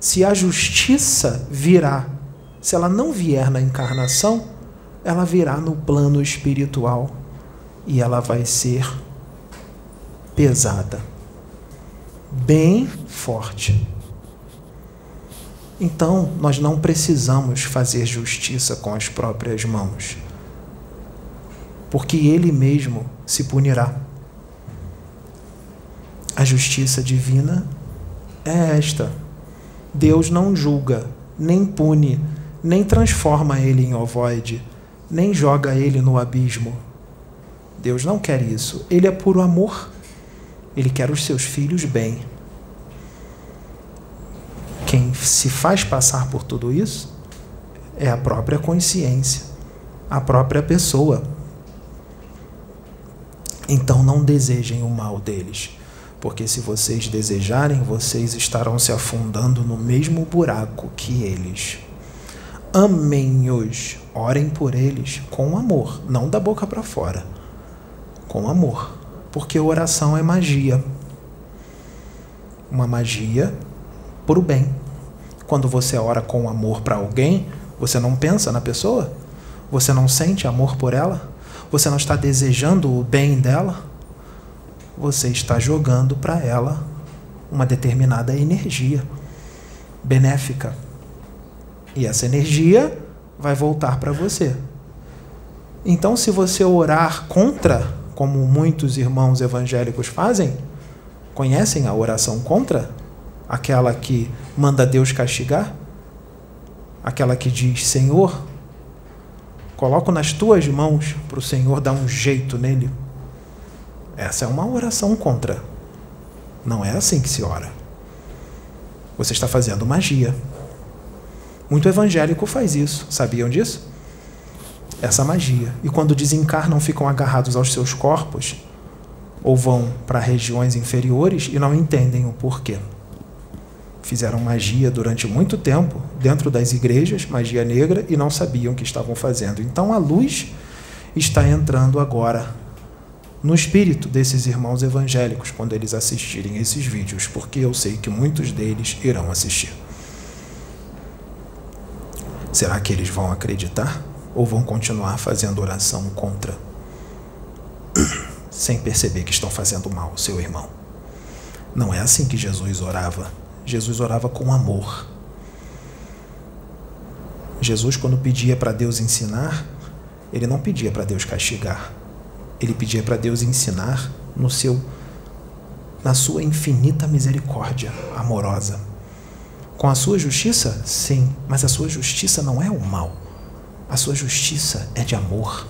Se a justiça virá, se ela não vier na encarnação, ela virá no plano espiritual e ela vai ser pesada, bem forte. Então, nós não precisamos fazer justiça com as próprias mãos, porque Ele mesmo se punirá. A justiça divina é esta. Deus não julga, nem pune, nem transforma ele em ovoide, nem joga ele no abismo. Deus não quer isso. Ele é puro amor. Ele quer os seus filhos bem. Quem se faz passar por tudo isso é a própria consciência, a própria pessoa. Então não desejem o mal deles, porque se vocês desejarem, vocês estarão se afundando no mesmo buraco que eles. Amem-os, orem por eles com amor, não da boca para fora, com amor, porque oração é magia. Uma magia para o bem. Quando você ora com amor para alguém, você não pensa na pessoa? Você não sente amor por ela? Você não está desejando o bem dela? Você está jogando para ela uma determinada energia benéfica. E essa energia vai voltar para você. Então, se você orar contra, como muitos irmãos evangélicos fazem, conhecem a oração contra? Aquela que manda Deus castigar? Aquela que diz: Senhor, coloco nas tuas mãos para o Senhor dar um jeito nele. Essa é uma oração contra. Não é assim que se ora. Você está fazendo magia. Muito evangélico faz isso. Sabiam disso? Essa magia. E quando desencarnam, ficam agarrados aos seus corpos ou vão para regiões inferiores e não entendem o porquê fizeram magia durante muito tempo dentro das igrejas, magia negra, e não sabiam o que estavam fazendo. Então a luz está entrando agora no espírito desses irmãos evangélicos quando eles assistirem esses vídeos, porque eu sei que muitos deles irão assistir. Será que eles vão acreditar ou vão continuar fazendo oração contra, sem perceber que estão fazendo mal ao seu irmão? Não é assim que Jesus orava Jesus orava com amor. Jesus, quando pedia para Deus ensinar, ele não pedia para Deus castigar. Ele pedia para Deus ensinar no seu na sua infinita misericórdia amorosa. Com a sua justiça? Sim, mas a sua justiça não é o mal. A sua justiça é de amor.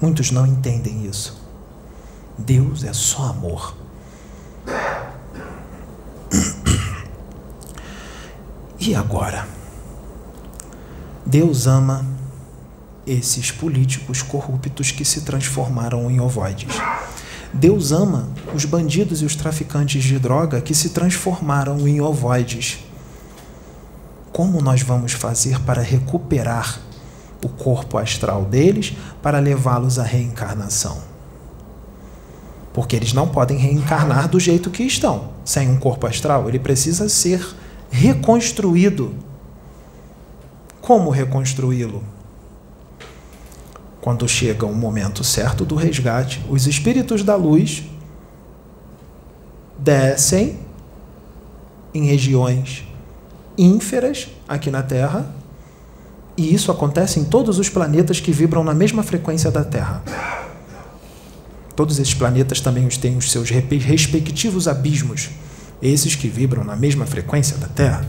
Muitos não entendem isso. Deus é só amor. E agora? Deus ama esses políticos corruptos que se transformaram em ovoides. Deus ama os bandidos e os traficantes de droga que se transformaram em ovoides. Como nós vamos fazer para recuperar o corpo astral deles para levá-los à reencarnação? Porque eles não podem reencarnar do jeito que estão, sem um corpo astral. Ele precisa ser reconstruído. Como reconstruí-lo? Quando chega o momento certo do resgate, os espíritos da luz descem em regiões ínferas aqui na Terra, e isso acontece em todos os planetas que vibram na mesma frequência da Terra. Todos esses planetas também têm os seus respectivos abismos esses que vibram na mesma frequência da Terra.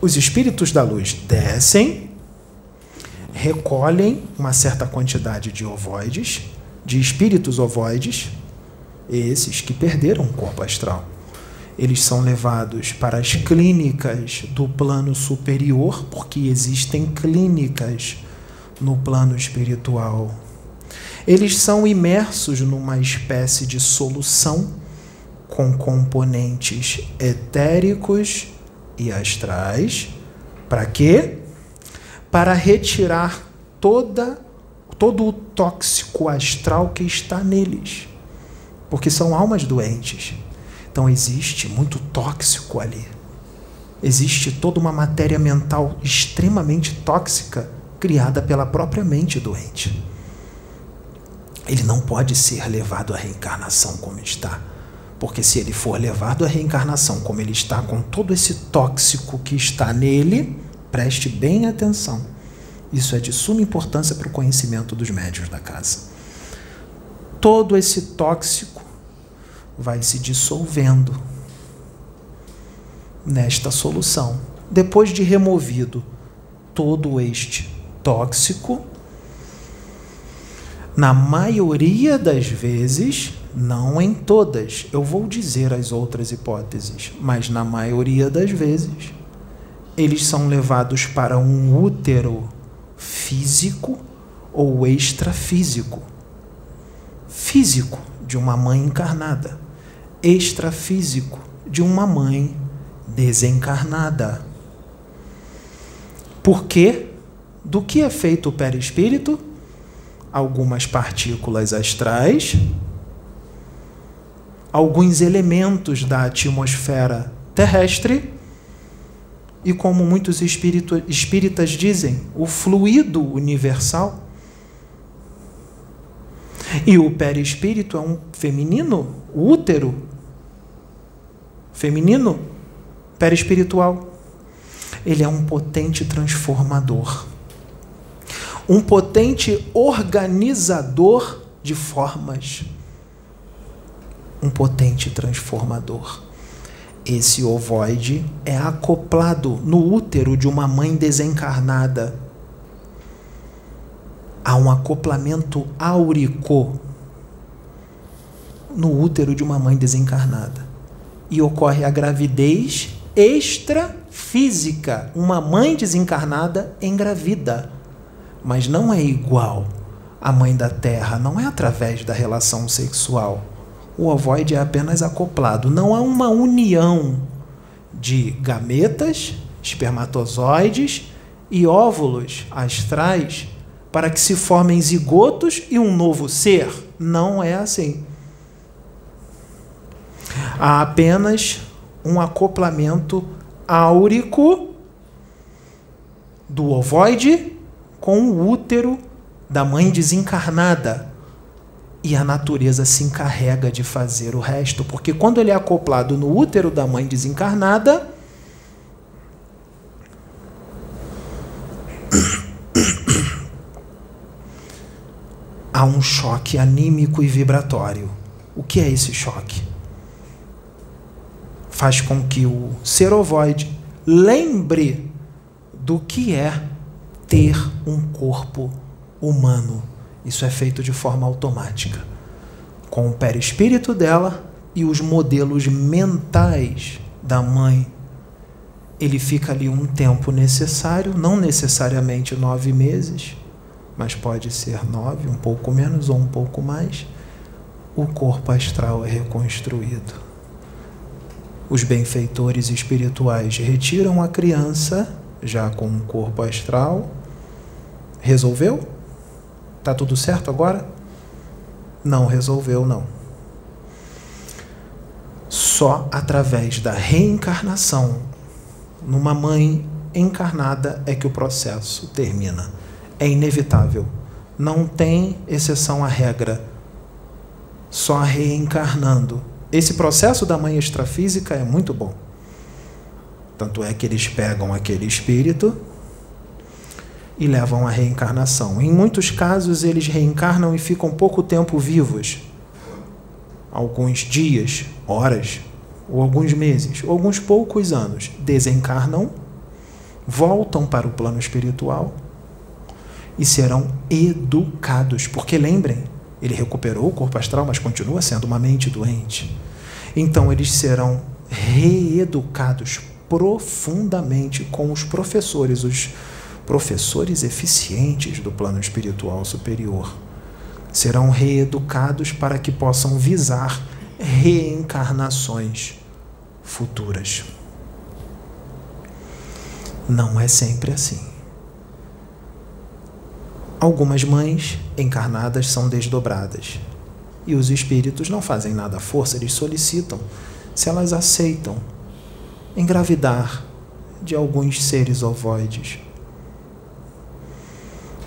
Os espíritos da luz descem, recolhem uma certa quantidade de ovoides, de espíritos ovoides, esses que perderam o corpo astral. Eles são levados para as clínicas do plano superior, porque existem clínicas no plano espiritual. Eles são imersos numa espécie de solução com componentes etéricos e astrais. Para quê? Para retirar toda todo o tóxico astral que está neles. Porque são almas doentes. Então existe muito tóxico ali. Existe toda uma matéria mental extremamente tóxica criada pela própria mente doente. Ele não pode ser levado à reencarnação como está porque se ele for levado à reencarnação, como ele está com todo esse tóxico que está nele, preste bem atenção. Isso é de suma importância para o conhecimento dos médios da casa. Todo esse tóxico vai se dissolvendo nesta solução. Depois de removido todo este tóxico, na maioria das vezes, não em todas, eu vou dizer as outras hipóteses, mas na maioria das vezes, eles são levados para um útero físico ou extrafísico. Físico, de uma mãe encarnada, extrafísico, de uma mãe desencarnada. Por quê? Do que é feito o perispírito? Algumas partículas astrais, alguns elementos da atmosfera terrestre e, como muitos espíritas dizem, o fluido universal. E o perispírito é um feminino, o útero feminino, perispiritual. Ele é um potente transformador, um potente organizador de formas, um potente transformador. Esse ovoide é acoplado no útero de uma mãe desencarnada. Há um acoplamento áurico no útero de uma mãe desencarnada. E ocorre a gravidez extrafísica. Uma mãe desencarnada engravida. Mas não é igual à mãe da terra, não é através da relação sexual o ovoide é apenas acoplado. Não há uma união de gametas, espermatozoides e óvulos astrais para que se formem zigotos e um novo ser. Não é assim. Há apenas um acoplamento áurico do ovoide com o útero da mãe desencarnada e a natureza se encarrega de fazer o resto, porque quando ele é acoplado no útero da mãe desencarnada, há um choque anímico e vibratório. O que é esse choque? Faz com que o ser ovoide lembre do que é ter um corpo humano isso é feito de forma automática, com o perispírito dela e os modelos mentais da mãe. Ele fica ali um tempo necessário, não necessariamente nove meses, mas pode ser nove, um pouco menos ou um pouco mais. O corpo astral é reconstruído. Os benfeitores espirituais retiram a criança já com um corpo astral. Resolveu? Tá tudo certo agora? Não resolveu, não. Só através da reencarnação numa mãe encarnada é que o processo termina. É inevitável. Não tem exceção à regra. Só reencarnando. Esse processo da mãe extrafísica é muito bom. Tanto é que eles pegam aquele espírito e levam à reencarnação. Em muitos casos, eles reencarnam e ficam pouco tempo vivos alguns dias, horas, ou alguns meses, ou alguns poucos anos. Desencarnam, voltam para o plano espiritual e serão educados. Porque lembrem, ele recuperou o corpo astral, mas continua sendo uma mente doente. Então, eles serão reeducados profundamente com os professores, os professores eficientes do plano espiritual superior. Serão reeducados para que possam visar reencarnações futuras. Não é sempre assim. Algumas mães encarnadas são desdobradas e os espíritos não fazem nada à força, eles solicitam se elas aceitam engravidar de alguns seres ovoides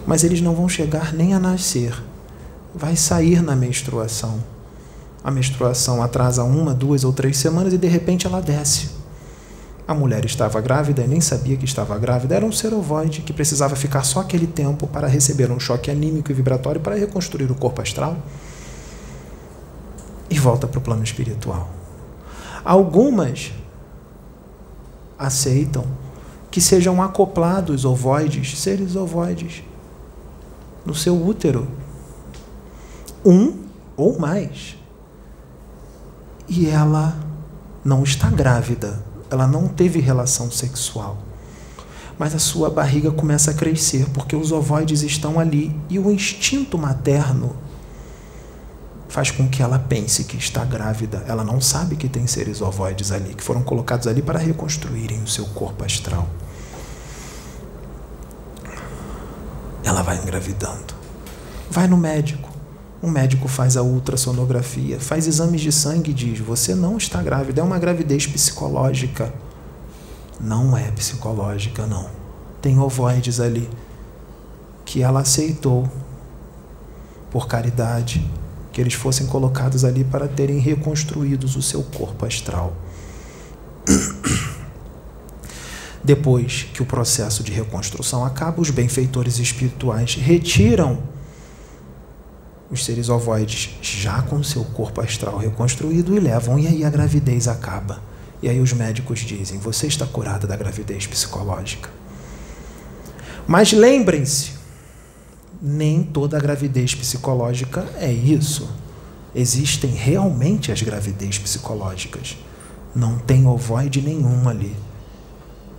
mas eles não vão chegar nem a nascer. Vai sair na menstruação. A menstruação atrasa uma, duas ou três semanas e de repente ela desce. A mulher estava grávida e nem sabia que estava grávida. Era um ser ovoide que precisava ficar só aquele tempo para receber um choque anímico e vibratório para reconstruir o corpo astral. e volta para o plano espiritual. Algumas aceitam que sejam acoplados ovoides, seres ovoides, no seu útero. Um ou mais. E ela não está grávida, ela não teve relação sexual. Mas a sua barriga começa a crescer porque os ovoides estão ali e o instinto materno faz com que ela pense que está grávida. Ela não sabe que tem seres ovoides ali, que foram colocados ali para reconstruírem o seu corpo astral. Ela vai engravidando. Vai no médico. O médico faz a ultrassonografia, faz exames de sangue e diz: Você não está grávida, é uma gravidez psicológica. Não é psicológica, não. Tem ovoides ali que ela aceitou por caridade que eles fossem colocados ali para terem reconstruídos o seu corpo astral. Depois que o processo de reconstrução acaba, os benfeitores espirituais retiram os seres ovoides já com seu corpo astral reconstruído e levam, e aí a gravidez acaba. E aí os médicos dizem: Você está curada da gravidez psicológica. Mas lembrem-se, nem toda gravidez psicológica é isso. Existem realmente as gravidez psicológicas. Não tem ovoide nenhum ali.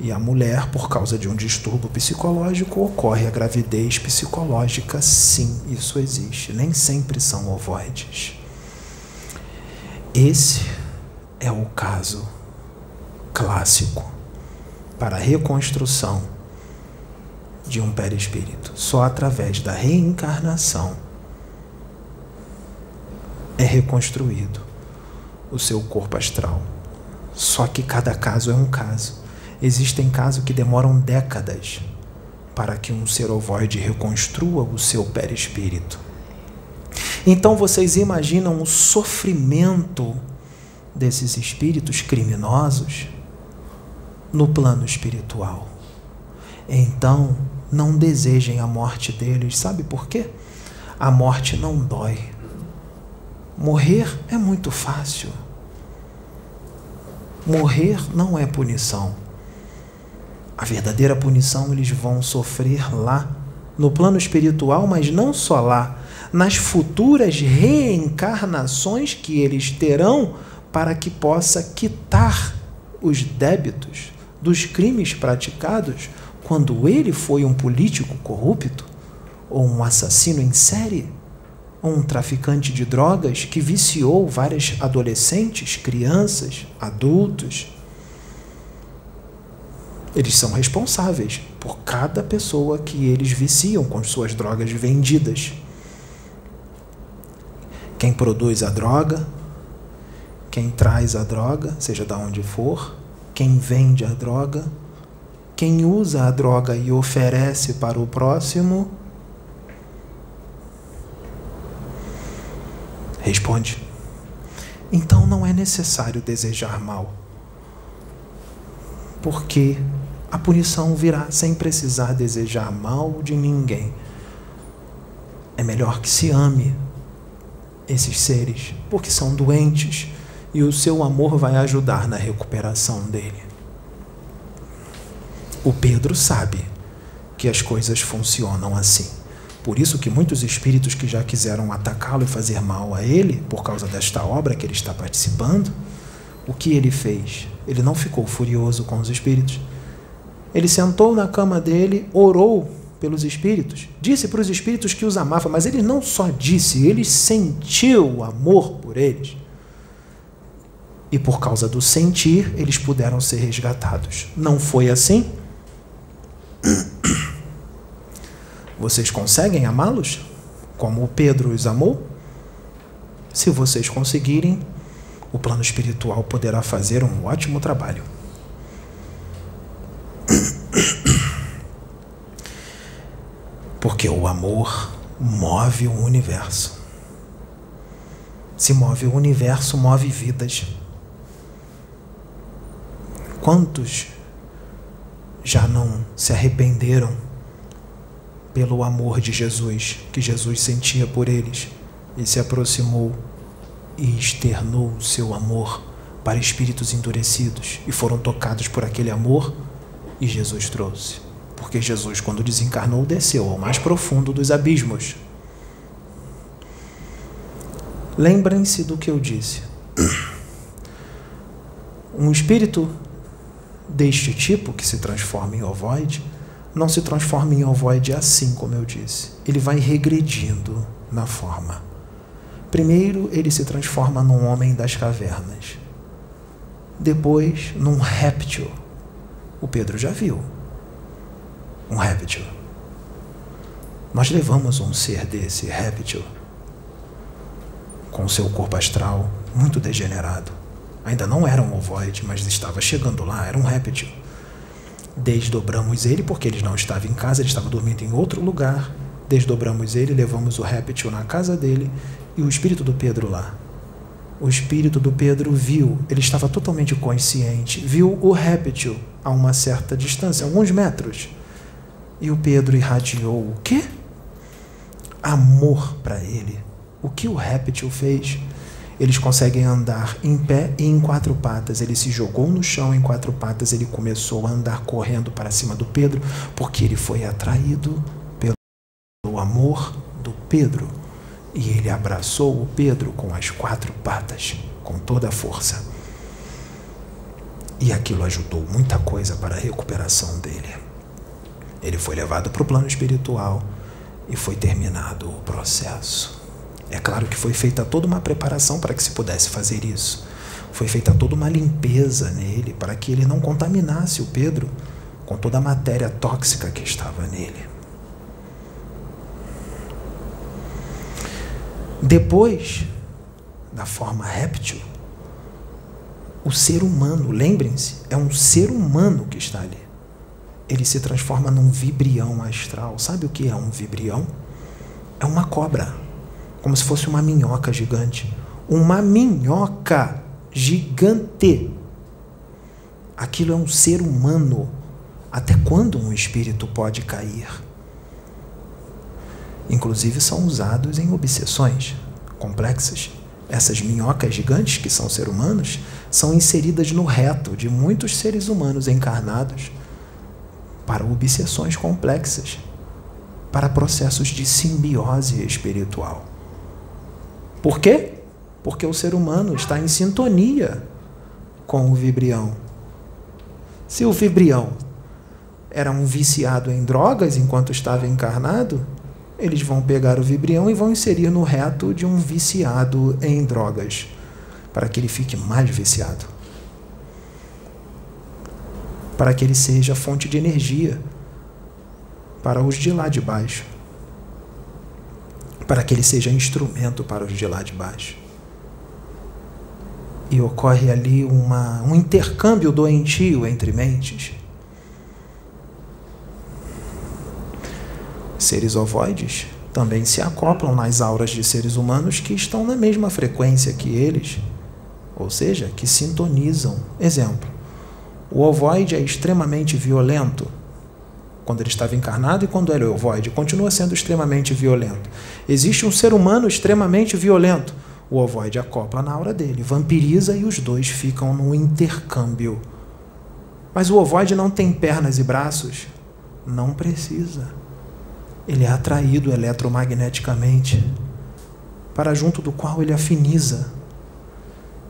E a mulher, por causa de um distúrbio psicológico, ocorre a gravidez psicológica, sim, isso existe. Nem sempre são ovoides. Esse é o caso clássico para a reconstrução de um perispírito. Só através da reencarnação é reconstruído o seu corpo astral. Só que cada caso é um caso. Existem casos que demoram décadas para que um ser ovoide reconstrua o seu perispírito. Então vocês imaginam o sofrimento desses espíritos criminosos no plano espiritual. Então, não desejem a morte deles. Sabe por quê? A morte não dói. Morrer é muito fácil. Morrer não é punição. A verdadeira punição eles vão sofrer lá, no plano espiritual, mas não só lá, nas futuras reencarnações que eles terão para que possa quitar os débitos dos crimes praticados quando ele foi um político corrupto, ou um assassino em série, ou um traficante de drogas que viciou várias adolescentes, crianças, adultos. Eles são responsáveis por cada pessoa que eles viciam com suas drogas vendidas. Quem produz a droga, quem traz a droga, seja de onde for, quem vende a droga, quem usa a droga e oferece para o próximo, responde. Então não é necessário desejar mal, porque a punição virá sem precisar desejar mal de ninguém. É melhor que se ame esses seres, porque são doentes e o seu amor vai ajudar na recuperação dele. O Pedro sabe que as coisas funcionam assim. Por isso que muitos espíritos que já quiseram atacá-lo e fazer mal a ele, por causa desta obra que ele está participando, o que ele fez? Ele não ficou furioso com os espíritos. Ele sentou na cama dele, orou pelos espíritos, disse para os espíritos que os amava, mas ele não só disse, ele sentiu amor por eles. E por causa do sentir, eles puderam ser resgatados. Não foi assim? Vocês conseguem amá-los como o Pedro os amou? Se vocês conseguirem, o plano espiritual poderá fazer um ótimo trabalho. Porque o amor move o universo. Se move o universo, move vidas. Quantos já não se arrependeram pelo amor de Jesus que Jesus sentia por eles e se aproximou e externou o seu amor para espíritos endurecidos e foram tocados por aquele amor e Jesus trouxe. Porque Jesus, quando desencarnou, desceu ao mais profundo dos abismos. Lembrem-se do que eu disse. Um espírito deste tipo, que se transforma em ovoide, não se transforma em ovoide assim como eu disse. Ele vai regredindo na forma. Primeiro, ele se transforma num homem das cavernas. Depois, num réptil. O Pedro já viu. Um réptil. Nós levamos um ser desse réptil com seu corpo astral muito degenerado. Ainda não era um ovoide, mas estava chegando lá, era um réptil. Desdobramos ele porque ele não estava em casa, ele estava dormindo em outro lugar. Desdobramos ele, levamos o réptil na casa dele e o espírito do Pedro lá. O espírito do Pedro viu, ele estava totalmente consciente, viu o réptil a uma certa distância, alguns metros. E o Pedro irradiou o quê? Amor para ele. O que o réptil fez? Eles conseguem andar em pé e em quatro patas. Ele se jogou no chão em quatro patas, ele começou a andar correndo para cima do Pedro, porque ele foi atraído pelo amor do Pedro. E ele abraçou o Pedro com as quatro patas, com toda a força. E aquilo ajudou muita coisa para a recuperação dele. Ele foi levado para o plano espiritual e foi terminado o processo. É claro que foi feita toda uma preparação para que se pudesse fazer isso. Foi feita toda uma limpeza nele para que ele não contaminasse o Pedro com toda a matéria tóxica que estava nele. Depois da forma réptil, o ser humano, lembrem-se, é um ser humano que está ali. Ele se transforma num vibrião astral. Sabe o que é um vibrião? É uma cobra como se fosse uma minhoca gigante. Uma minhoca gigante. Aquilo é um ser humano. Até quando um espírito pode cair? Inclusive são usados em obsessões complexas. Essas minhocas gigantes, que são seres humanos, são inseridas no reto de muitos seres humanos encarnados para obsessões complexas, para processos de simbiose espiritual. Por quê? Porque o ser humano está em sintonia com o vibrião. Se o vibrião era um viciado em drogas enquanto estava encarnado, eles vão pegar o vibrião e vão inserir no reto de um viciado em drogas, para que ele fique mais viciado. Para que ele seja fonte de energia para os de lá de baixo para que ele seja instrumento para os de lá de baixo. E ocorre ali uma, um intercâmbio doentio entre mentes. Seres ovoides também se acoplam nas auras de seres humanos que estão na mesma frequência que eles, ou seja, que sintonizam. Exemplo: o ovoide é extremamente violento quando ele estava encarnado e quando ele é ovoide, continua sendo extremamente violento. Existe um ser humano extremamente violento. O ovoide acopla na aura dele, vampiriza e os dois ficam no intercâmbio. Mas o ovoide não tem pernas e braços? Não precisa. Ele é atraído eletromagneticamente, para junto do qual ele afiniza.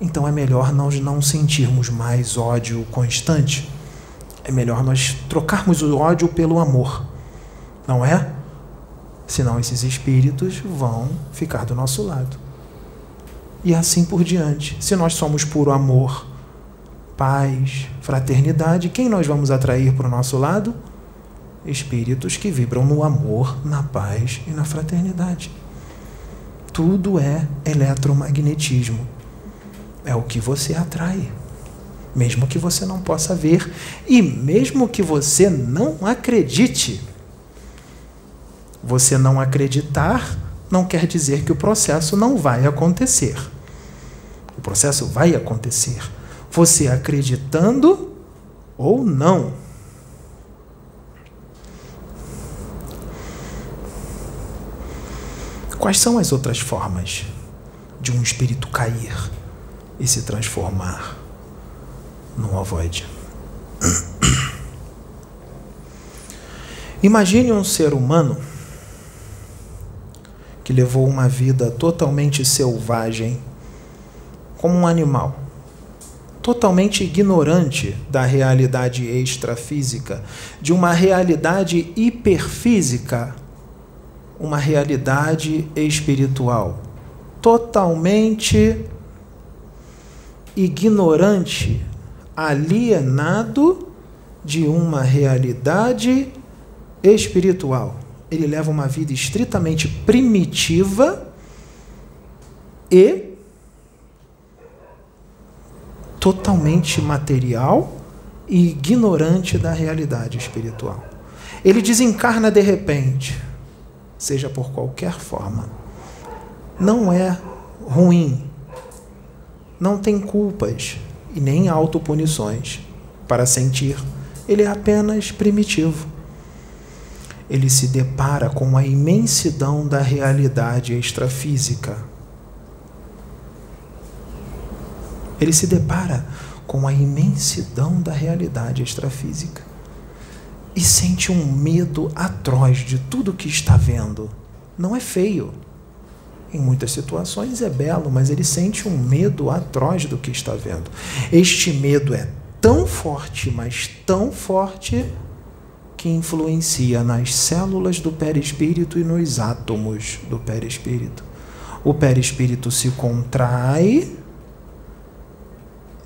Então é melhor nós não sentirmos mais ódio constante é melhor nós trocarmos o ódio pelo amor, não é? Senão esses espíritos vão ficar do nosso lado. E assim por diante. Se nós somos puro amor, paz, fraternidade, quem nós vamos atrair para o nosso lado? Espíritos que vibram no amor, na paz e na fraternidade. Tudo é eletromagnetismo. É o que você atrai mesmo que você não possa ver e mesmo que você não acredite. Você não acreditar não quer dizer que o processo não vai acontecer. O processo vai acontecer. Você acreditando ou não. Quais são as outras formas? de um espírito cair e se transformar num ovoide. Imagine um ser humano que levou uma vida totalmente selvagem, como um animal, totalmente ignorante da realidade extrafísica, de uma realidade hiperfísica, uma realidade espiritual, totalmente ignorante, alienado de uma realidade espiritual. Ele leva uma vida estritamente primitiva e totalmente material e ignorante da realidade espiritual. Ele desencarna de repente, seja por qualquer forma. Não é ruim, não tem culpas e nem autopunições para sentir. Ele é apenas primitivo ele se depara com a imensidão da realidade extrafísica. Ele se depara com a imensidão da realidade extrafísica e sente um medo atroz de tudo que está vendo. Não é feio. Em muitas situações é belo, mas ele sente um medo atroz do que está vendo. Este medo é tão forte, mas tão forte que influencia nas células do perispírito e nos átomos do perispírito. O perispírito se contrai,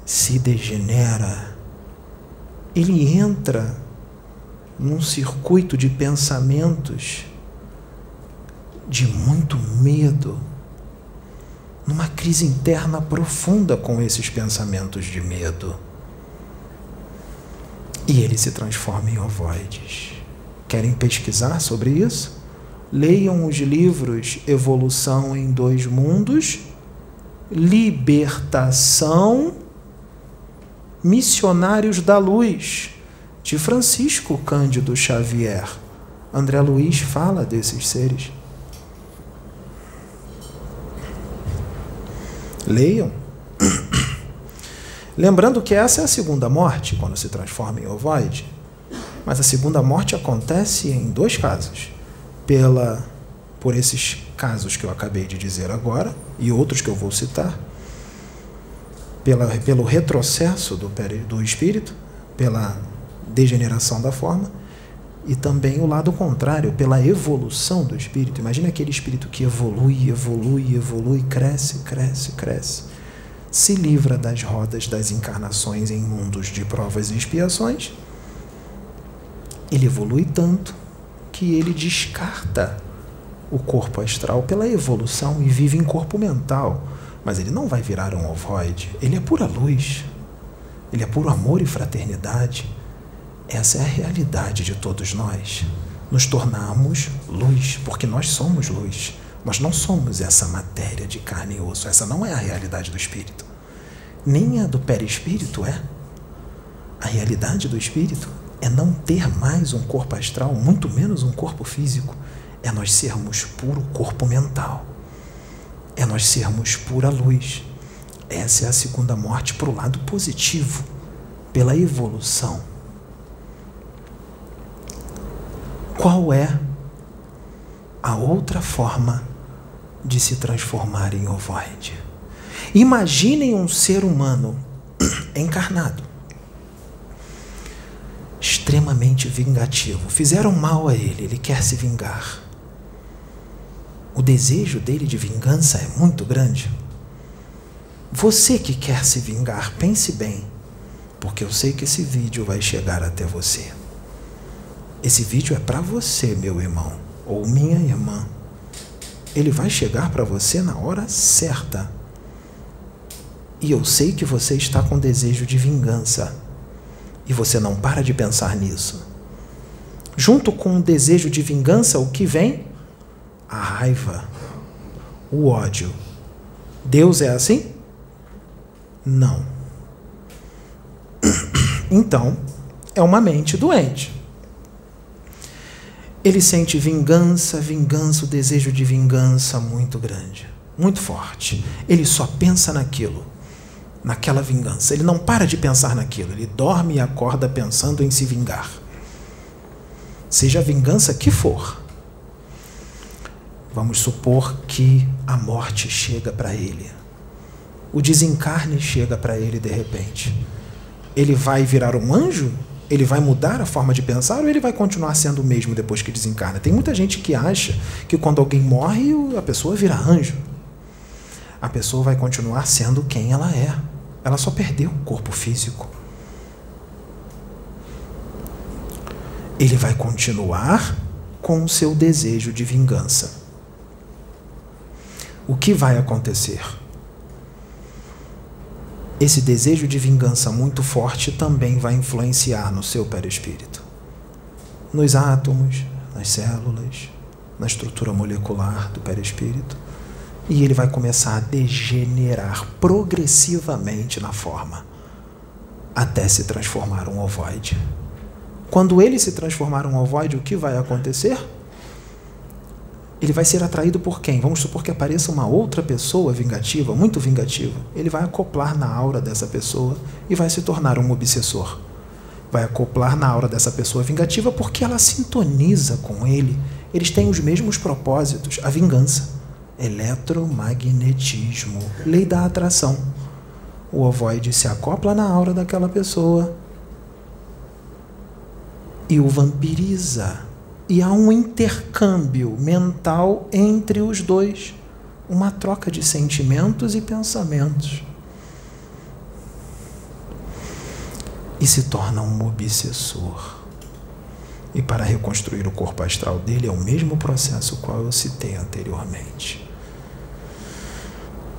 se degenera, ele entra num circuito de pensamentos de muito medo, numa crise interna profunda com esses pensamentos de medo e ele se transforma em ovoides. Querem pesquisar sobre isso? Leiam os livros Evolução em Dois Mundos, Libertação, Missionários da Luz, de Francisco Cândido Xavier. André Luiz fala desses seres. Leiam. Lembrando que essa é a segunda morte, quando se transforma em ovoide. Mas a segunda morte acontece em dois casos. Pela, por esses casos que eu acabei de dizer agora, e outros que eu vou citar, pela, pelo retrocesso do, do espírito, pela degeneração da forma, e também o lado contrário, pela evolução do espírito. Imagina aquele espírito que evolui, evolui, evolui, cresce, cresce, cresce se livra das rodas das encarnações em mundos de provas e expiações, ele evolui tanto que ele descarta o corpo astral pela evolução e vive em corpo mental. Mas ele não vai virar um ovoide, ele é pura luz, ele é puro amor e fraternidade. Essa é a realidade de todos nós. Nos tornamos luz, porque nós somos luz. Nós não somos essa matéria de carne e osso. Essa não é a realidade do espírito. Nem a do perispírito é. A realidade do espírito é não ter mais um corpo astral, muito menos um corpo físico. É nós sermos puro corpo mental. É nós sermos pura luz. Essa é a segunda morte para o lado positivo, pela evolução. Qual é a outra forma de se transformar em ovoide. Imaginem um ser humano encarnado, extremamente vingativo. Fizeram mal a ele, ele quer se vingar. O desejo dele de vingança é muito grande. Você que quer se vingar, pense bem, porque eu sei que esse vídeo vai chegar até você. Esse vídeo é para você, meu irmão ou minha irmã ele vai chegar para você na hora certa. E eu sei que você está com desejo de vingança. E você não para de pensar nisso. Junto com o desejo de vingança, o que vem? A raiva, o ódio. Deus é assim? Não. Então, é uma mente doente. Ele sente vingança, vingança, o desejo de vingança muito grande. muito forte. Ele só pensa naquilo, naquela vingança. Ele não para de pensar naquilo. Ele dorme e acorda pensando em se vingar. Seja a vingança que for. Vamos supor que a morte chega para ele. O desencarne chega para ele de repente. Ele vai virar um anjo? Ele vai mudar a forma de pensar ou ele vai continuar sendo o mesmo depois que desencarna? Tem muita gente que acha que quando alguém morre, a pessoa vira anjo a pessoa vai continuar sendo quem ela é. Ela só perdeu o corpo físico. Ele vai continuar com o seu desejo de vingança. O que vai acontecer? Esse desejo de vingança muito forte também vai influenciar no seu perispírito, nos átomos, nas células, na estrutura molecular do perispírito e ele vai começar a degenerar progressivamente na forma, até se transformar um ovoide. Quando ele se transformar um ovoide, o que vai acontecer? Ele vai ser atraído por quem? Vamos supor que apareça uma outra pessoa vingativa, muito vingativa. Ele vai acoplar na aura dessa pessoa e vai se tornar um obsessor. Vai acoplar na aura dessa pessoa vingativa porque ela sintoniza com ele. Eles têm os mesmos propósitos, a vingança. Eletromagnetismo, lei da atração. O ovoide se acopla na aura daquela pessoa e o vampiriza. E há um intercâmbio mental entre os dois, uma troca de sentimentos e pensamentos. E se torna um obsessor. E para reconstruir o corpo astral dele é o mesmo processo qual eu citei anteriormente.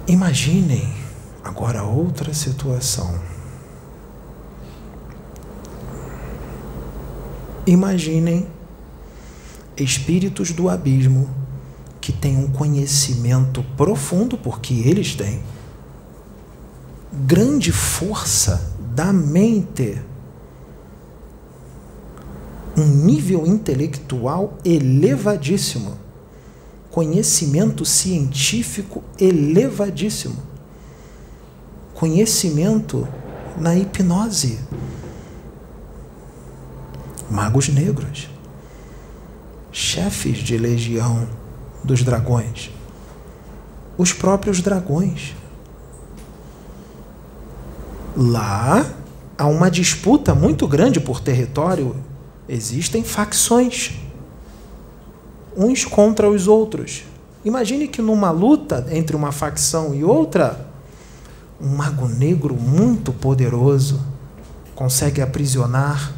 Imaginem agora outra situação. Imaginem espíritos do abismo que têm um conhecimento profundo, porque eles têm grande força da mente um nível intelectual elevadíssimo, conhecimento científico elevadíssimo, conhecimento na hipnose. Magos negros, chefes de legião dos dragões, os próprios dragões. Lá há uma disputa muito grande por território Existem facções, uns contra os outros. Imagine que numa luta entre uma facção e outra, um mago negro muito poderoso consegue aprisionar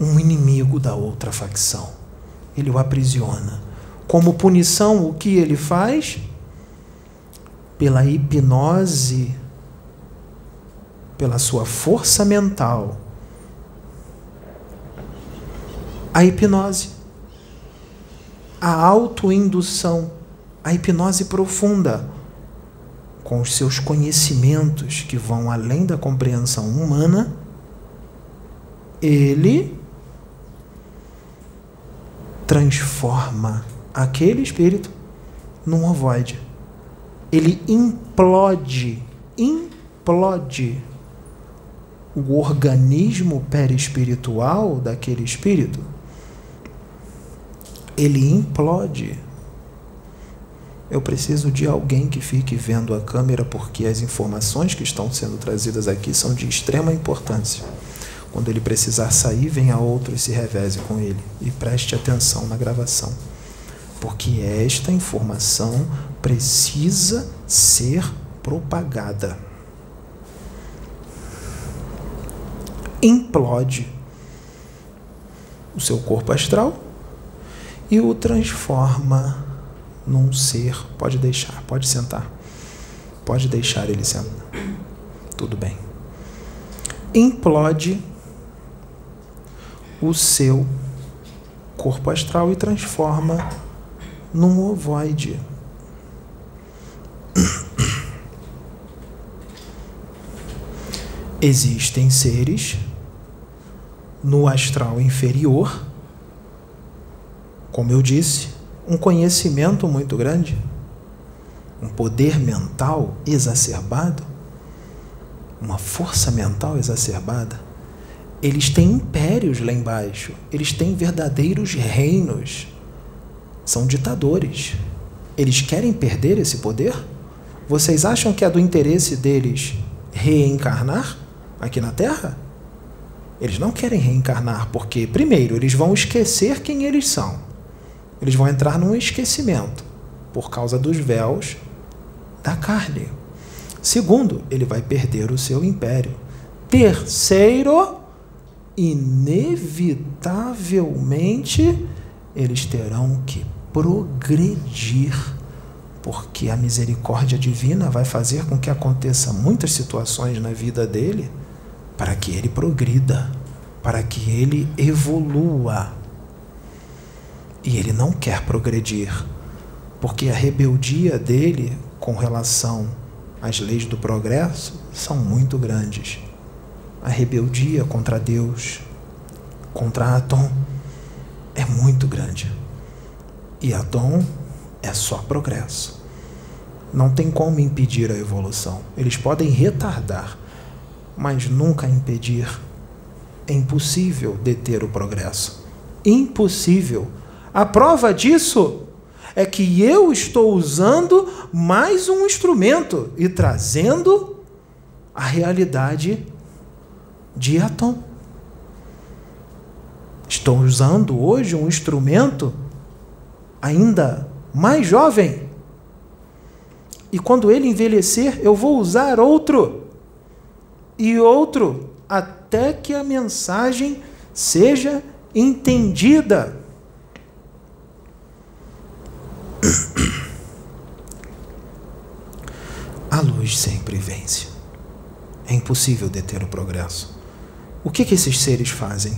um inimigo da outra facção. Ele o aprisiona. Como punição, o que ele faz? Pela hipnose, pela sua força mental, a hipnose, a autoindução, a hipnose profunda, com os seus conhecimentos que vão além da compreensão humana, ele transforma aquele espírito num ovoide. Ele implode, implode o organismo perispiritual daquele espírito ele implode. Eu preciso de alguém que fique vendo a câmera porque as informações que estão sendo trazidas aqui são de extrema importância. Quando ele precisar sair, venha outro e se reveze com ele. E preste atenção na gravação. Porque esta informação precisa ser propagada. Implode o seu corpo astral e o transforma num ser. Pode deixar, pode sentar. Pode deixar ele sentar. Tudo bem. Implode o seu corpo astral e transforma num ovoide. Existem seres no astral inferior como eu disse, um conhecimento muito grande, um poder mental exacerbado, uma força mental exacerbada. Eles têm impérios lá embaixo, eles têm verdadeiros reinos. São ditadores. Eles querem perder esse poder? Vocês acham que é do interesse deles reencarnar aqui na Terra? Eles não querem reencarnar porque, primeiro, eles vão esquecer quem eles são. Eles vão entrar num esquecimento por causa dos véus da carne. Segundo, ele vai perder o seu império. Terceiro, inevitavelmente eles terão que progredir, porque a misericórdia divina vai fazer com que aconteça muitas situações na vida dele para que ele progrida, para que ele evolua. E ele não quer progredir, porque a rebeldia dele com relação às leis do progresso são muito grandes. A rebeldia contra Deus, contra Atom, é muito grande. E Atom é só progresso. Não tem como impedir a evolução. Eles podem retardar, mas nunca impedir. É impossível deter o progresso. Impossível. A prova disso é que eu estou usando mais um instrumento e trazendo a realidade de Atom. Estou usando hoje um instrumento ainda mais jovem. E quando ele envelhecer, eu vou usar outro e outro até que a mensagem seja entendida. A luz sempre vence. É impossível deter o progresso. O que, que esses seres fazem?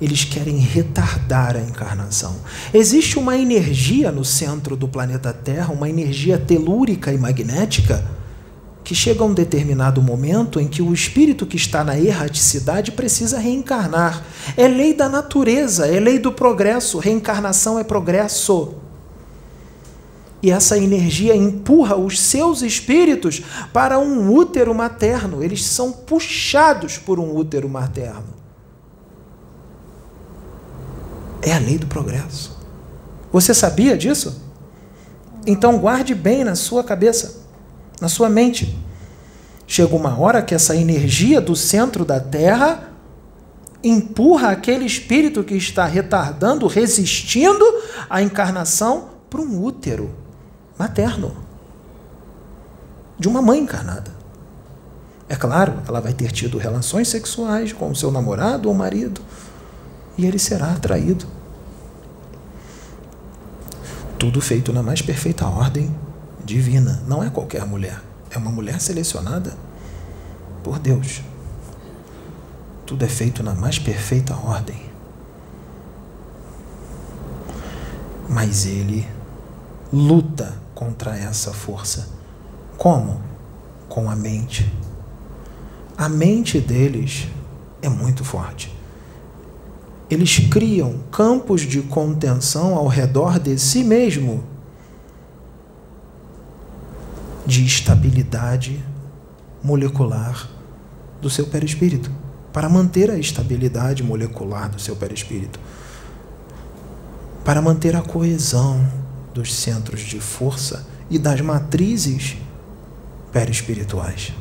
Eles querem retardar a encarnação. Existe uma energia no centro do planeta Terra, uma energia telúrica e magnética, que chega a um determinado momento em que o espírito que está na erraticidade precisa reencarnar. É lei da natureza, é lei do progresso. Reencarnação é progresso. E essa energia empurra os seus espíritos para um útero materno. Eles são puxados por um útero materno. É a lei do progresso. Você sabia disso? Então guarde bem na sua cabeça, na sua mente. Chega uma hora que essa energia do centro da Terra empurra aquele espírito que está retardando, resistindo à encarnação para um útero materno de uma mãe encarnada. É claro, ela vai ter tido relações sexuais com o seu namorado ou marido e ele será atraído. Tudo feito na mais perfeita ordem divina. Não é qualquer mulher, é uma mulher selecionada por Deus. Tudo é feito na mais perfeita ordem. Mas ele luta contra essa força. Como? Com a mente. A mente deles é muito forte. Eles criam campos de contenção ao redor de si mesmo, de estabilidade molecular do seu perispírito, para manter a estabilidade molecular do seu perispírito, para manter a coesão dos centros de força e das matrizes perispirituais.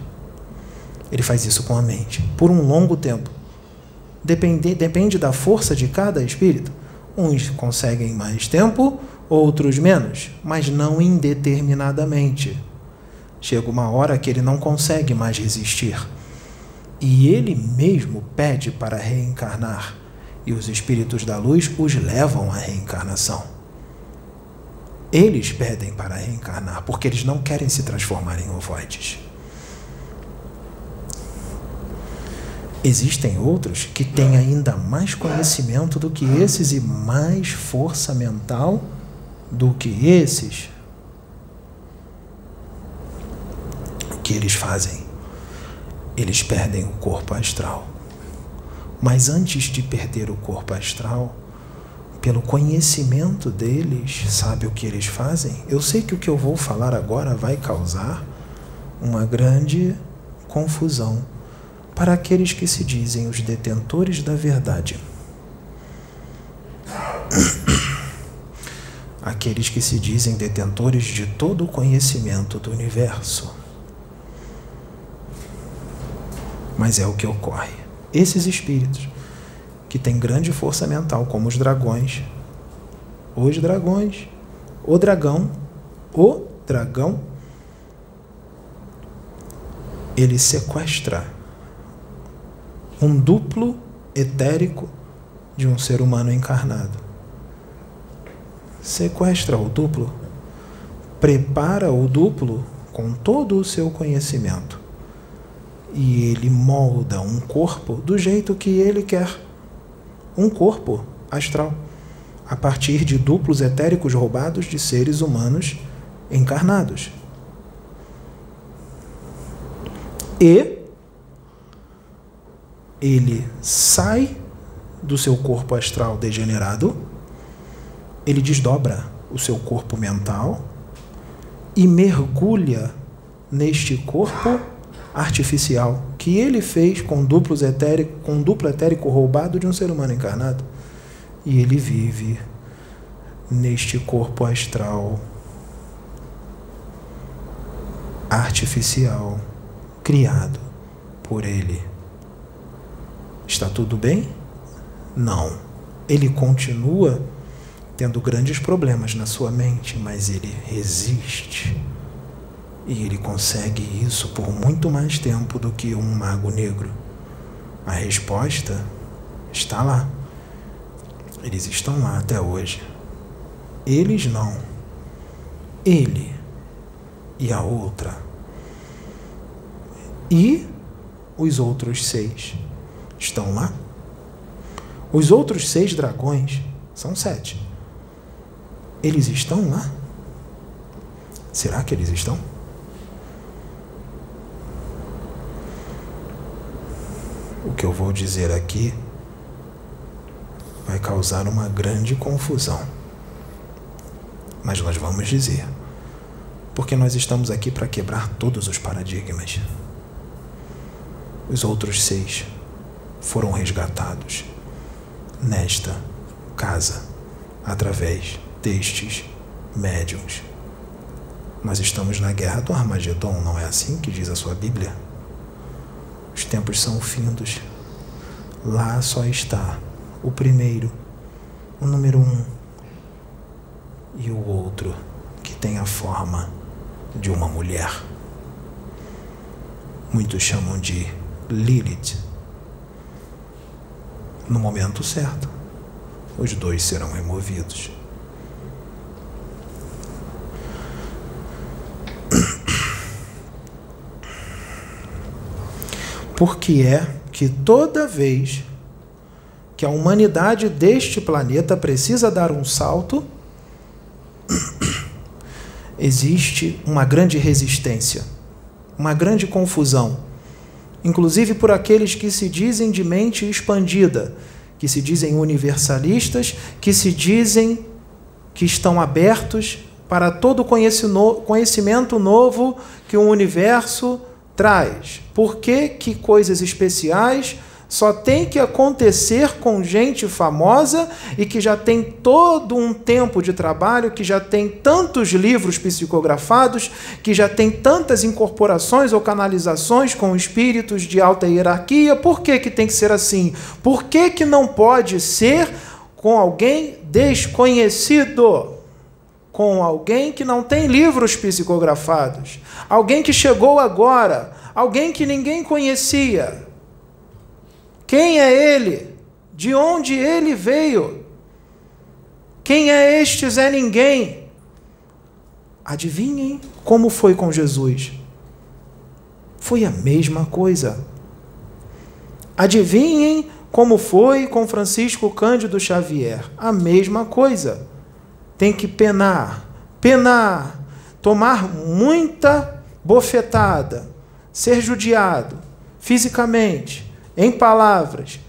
Ele faz isso com a mente, por um longo tempo. Depende, depende da força de cada espírito. Uns conseguem mais tempo, outros menos, mas não indeterminadamente. Chega uma hora que ele não consegue mais resistir. E ele mesmo pede para reencarnar. E os espíritos da luz os levam à reencarnação. Eles pedem para reencarnar porque eles não querem se transformar em ovoides. Existem outros que têm ainda mais conhecimento do que esses e mais força mental do que esses. O que eles fazem? Eles perdem o corpo astral. Mas antes de perder o corpo astral, pelo conhecimento deles, sabe o que eles fazem? Eu sei que o que eu vou falar agora vai causar uma grande confusão para aqueles que se dizem os detentores da verdade. Aqueles que se dizem detentores de todo o conhecimento do universo. Mas é o que ocorre. Esses espíritos que têm grande força mental, como os dragões, os dragões, o dragão, o dragão, ele sequestra um duplo etérico de um ser humano encarnado. Sequestra o duplo, prepara o duplo com todo o seu conhecimento. E ele molda um corpo do jeito que ele quer. Um corpo astral, a partir de duplos etéricos roubados de seres humanos encarnados. E ele sai do seu corpo astral degenerado, ele desdobra o seu corpo mental e mergulha neste corpo artificial que ele fez com duplos etérico, com duplo etérico roubado de um ser humano encarnado. E ele vive neste corpo astral artificial criado por ele. Está tudo bem? Não. Ele continua tendo grandes problemas na sua mente, mas ele resiste. E ele consegue isso por muito mais tempo do que um mago negro. A resposta está lá. Eles estão lá até hoje. Eles não. Ele e a outra. E os outros seis estão lá? Os outros seis dragões, são sete, eles estão lá? Será que eles estão? O que eu vou dizer aqui vai causar uma grande confusão. Mas nós vamos dizer, porque nós estamos aqui para quebrar todos os paradigmas. Os outros seis foram resgatados nesta casa através destes médiums. Nós estamos na guerra do Armagedon, não é assim que diz a sua Bíblia? Os tempos são findos. Lá só está o primeiro, o número um, e o outro que tem a forma de uma mulher. Muitos chamam de Lilith no momento certo, os dois serão removidos. Porque é que toda vez que a humanidade deste planeta precisa dar um salto, existe uma grande resistência, uma grande confusão inclusive por aqueles que se dizem de mente expandida, que se dizem universalistas, que se dizem que estão abertos para todo conhecimento novo que o universo traz. Por que, que coisas especiais só tem que acontecer com gente famosa e que já tem todo um tempo de trabalho, que já tem tantos livros psicografados, que já tem tantas incorporações ou canalizações com espíritos de alta hierarquia. Por que, que tem que ser assim? Por que, que não pode ser com alguém desconhecido? Com alguém que não tem livros psicografados, alguém que chegou agora, alguém que ninguém conhecia. Quem é ele? De onde ele veio? Quem é este Zé Ninguém? Adivinhem como foi com Jesus? Foi a mesma coisa. Adivinhem como foi com Francisco Cândido Xavier? A mesma coisa. Tem que penar, penar, tomar muita bofetada, ser judiado fisicamente, em palavras,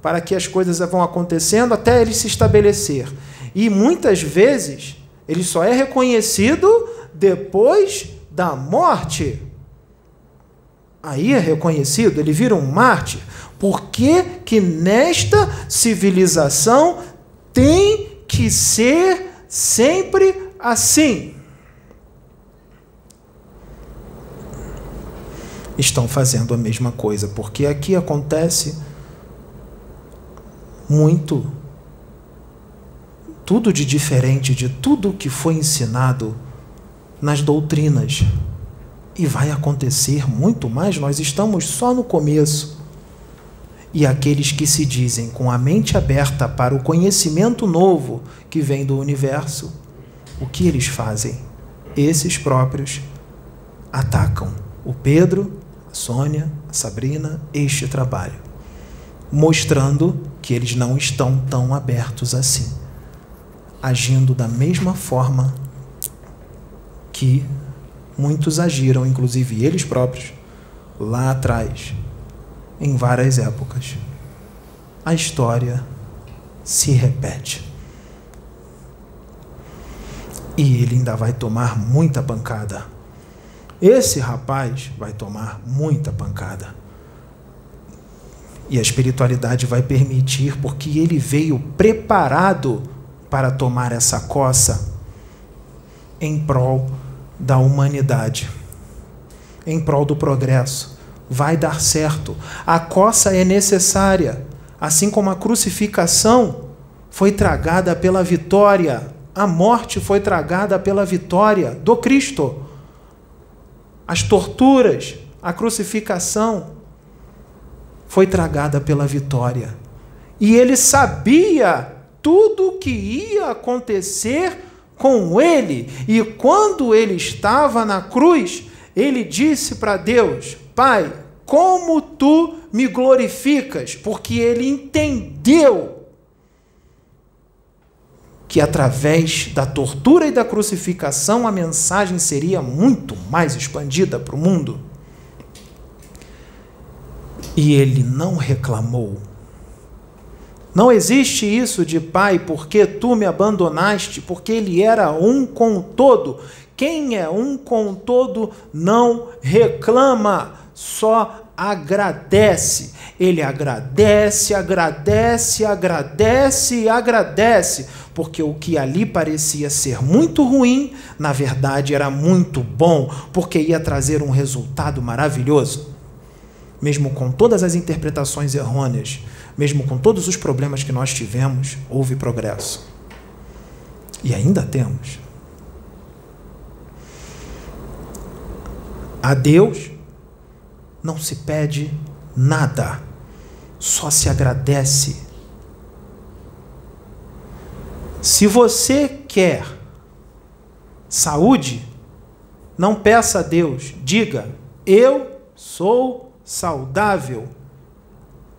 para que as coisas vão acontecendo até ele se estabelecer. E muitas vezes ele só é reconhecido depois da morte. Aí é reconhecido, ele vira um mártir. Por que, que nesta civilização tem que ser sempre assim? Estão fazendo a mesma coisa, porque aqui acontece muito, tudo de diferente de tudo que foi ensinado nas doutrinas. E vai acontecer muito mais, nós estamos só no começo. E aqueles que se dizem com a mente aberta para o conhecimento novo que vem do universo, o que eles fazem? Esses próprios atacam o Pedro, a Sônia, a Sabrina, este trabalho, mostrando que eles não estão tão abertos assim, agindo da mesma forma que muitos agiram, inclusive eles próprios, lá atrás, em várias épocas. A história se repete. E ele ainda vai tomar muita pancada. Esse rapaz vai tomar muita pancada. E a espiritualidade vai permitir, porque ele veio preparado para tomar essa coça em prol da humanidade, em prol do progresso. Vai dar certo. A coça é necessária, assim como a crucificação foi tragada pela vitória, a morte foi tragada pela vitória do Cristo. As torturas, a crucificação foi tragada pela vitória. E ele sabia tudo o que ia acontecer com ele. E quando ele estava na cruz, ele disse para Deus: Pai, como tu me glorificas? Porque ele entendeu que através da tortura e da crucificação a mensagem seria muito mais expandida para o mundo. E ele não reclamou não existe isso de pai, porque tu me abandonaste, porque ele era um com o todo. Quem é um com o todo não reclama, só agradece. Ele agradece, agradece, agradece e agradece, porque o que ali parecia ser muito ruim, na verdade era muito bom, porque ia trazer um resultado maravilhoso. Mesmo com todas as interpretações errôneas mesmo com todos os problemas que nós tivemos, houve progresso. E ainda temos. A Deus não se pede nada, só se agradece. Se você quer saúde, não peça a Deus, diga: Eu sou saudável.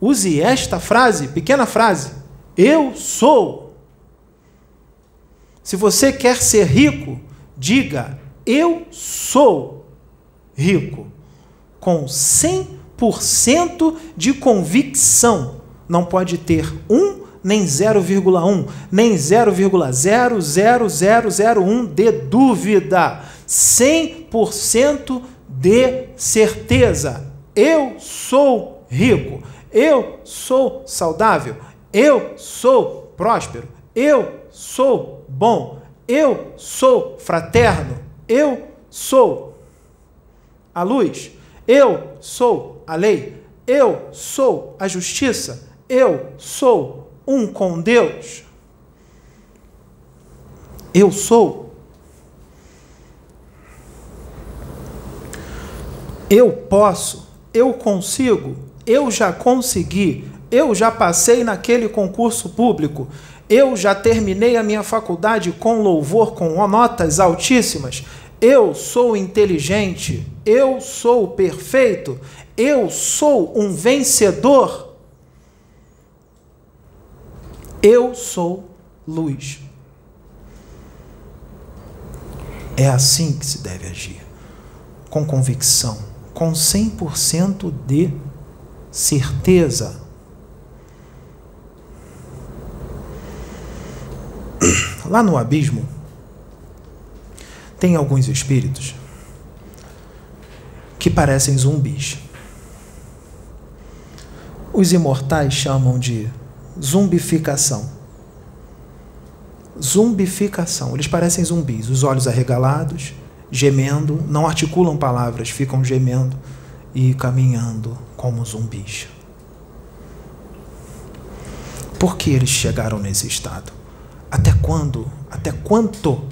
Use esta frase, pequena frase. Eu sou. Se você quer ser rico, diga: Eu sou rico. Com 100% de convicção. Não pode ter um, nem 0,1, nem 0,00001 de dúvida. 100% de certeza. Eu sou rico. Eu sou saudável. Eu sou próspero. Eu sou bom. Eu sou fraterno. Eu sou a luz. Eu sou a lei. Eu sou a justiça. Eu sou um com Deus. Eu sou. Eu posso. Eu consigo eu já consegui, eu já passei naquele concurso público, eu já terminei a minha faculdade com louvor, com notas altíssimas, eu sou inteligente, eu sou perfeito, eu sou um vencedor. Eu sou luz. É assim que se deve agir, com convicção, com 100% de certeza. Lá no abismo, tem alguns espíritos que parecem zumbis. Os imortais chamam de zumbificação. Zumbificação. Eles parecem zumbis, os olhos arregalados, gemendo, não articulam palavras, ficam gemendo e caminhando como zumbis. Por que eles chegaram nesse estado? Até quando? Até quanto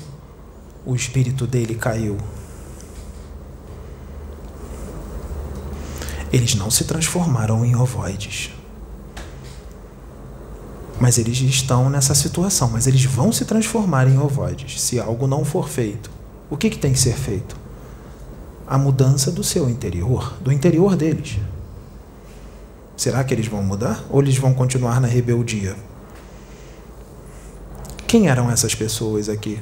o espírito dele caiu? Eles não se transformaram em ovoides. Mas eles estão nessa situação, mas eles vão se transformar em ovoides se algo não for feito. O que, que tem que ser feito? A mudança do seu interior, do interior deles. Será que eles vão mudar? Ou eles vão continuar na rebeldia? Quem eram essas pessoas aqui?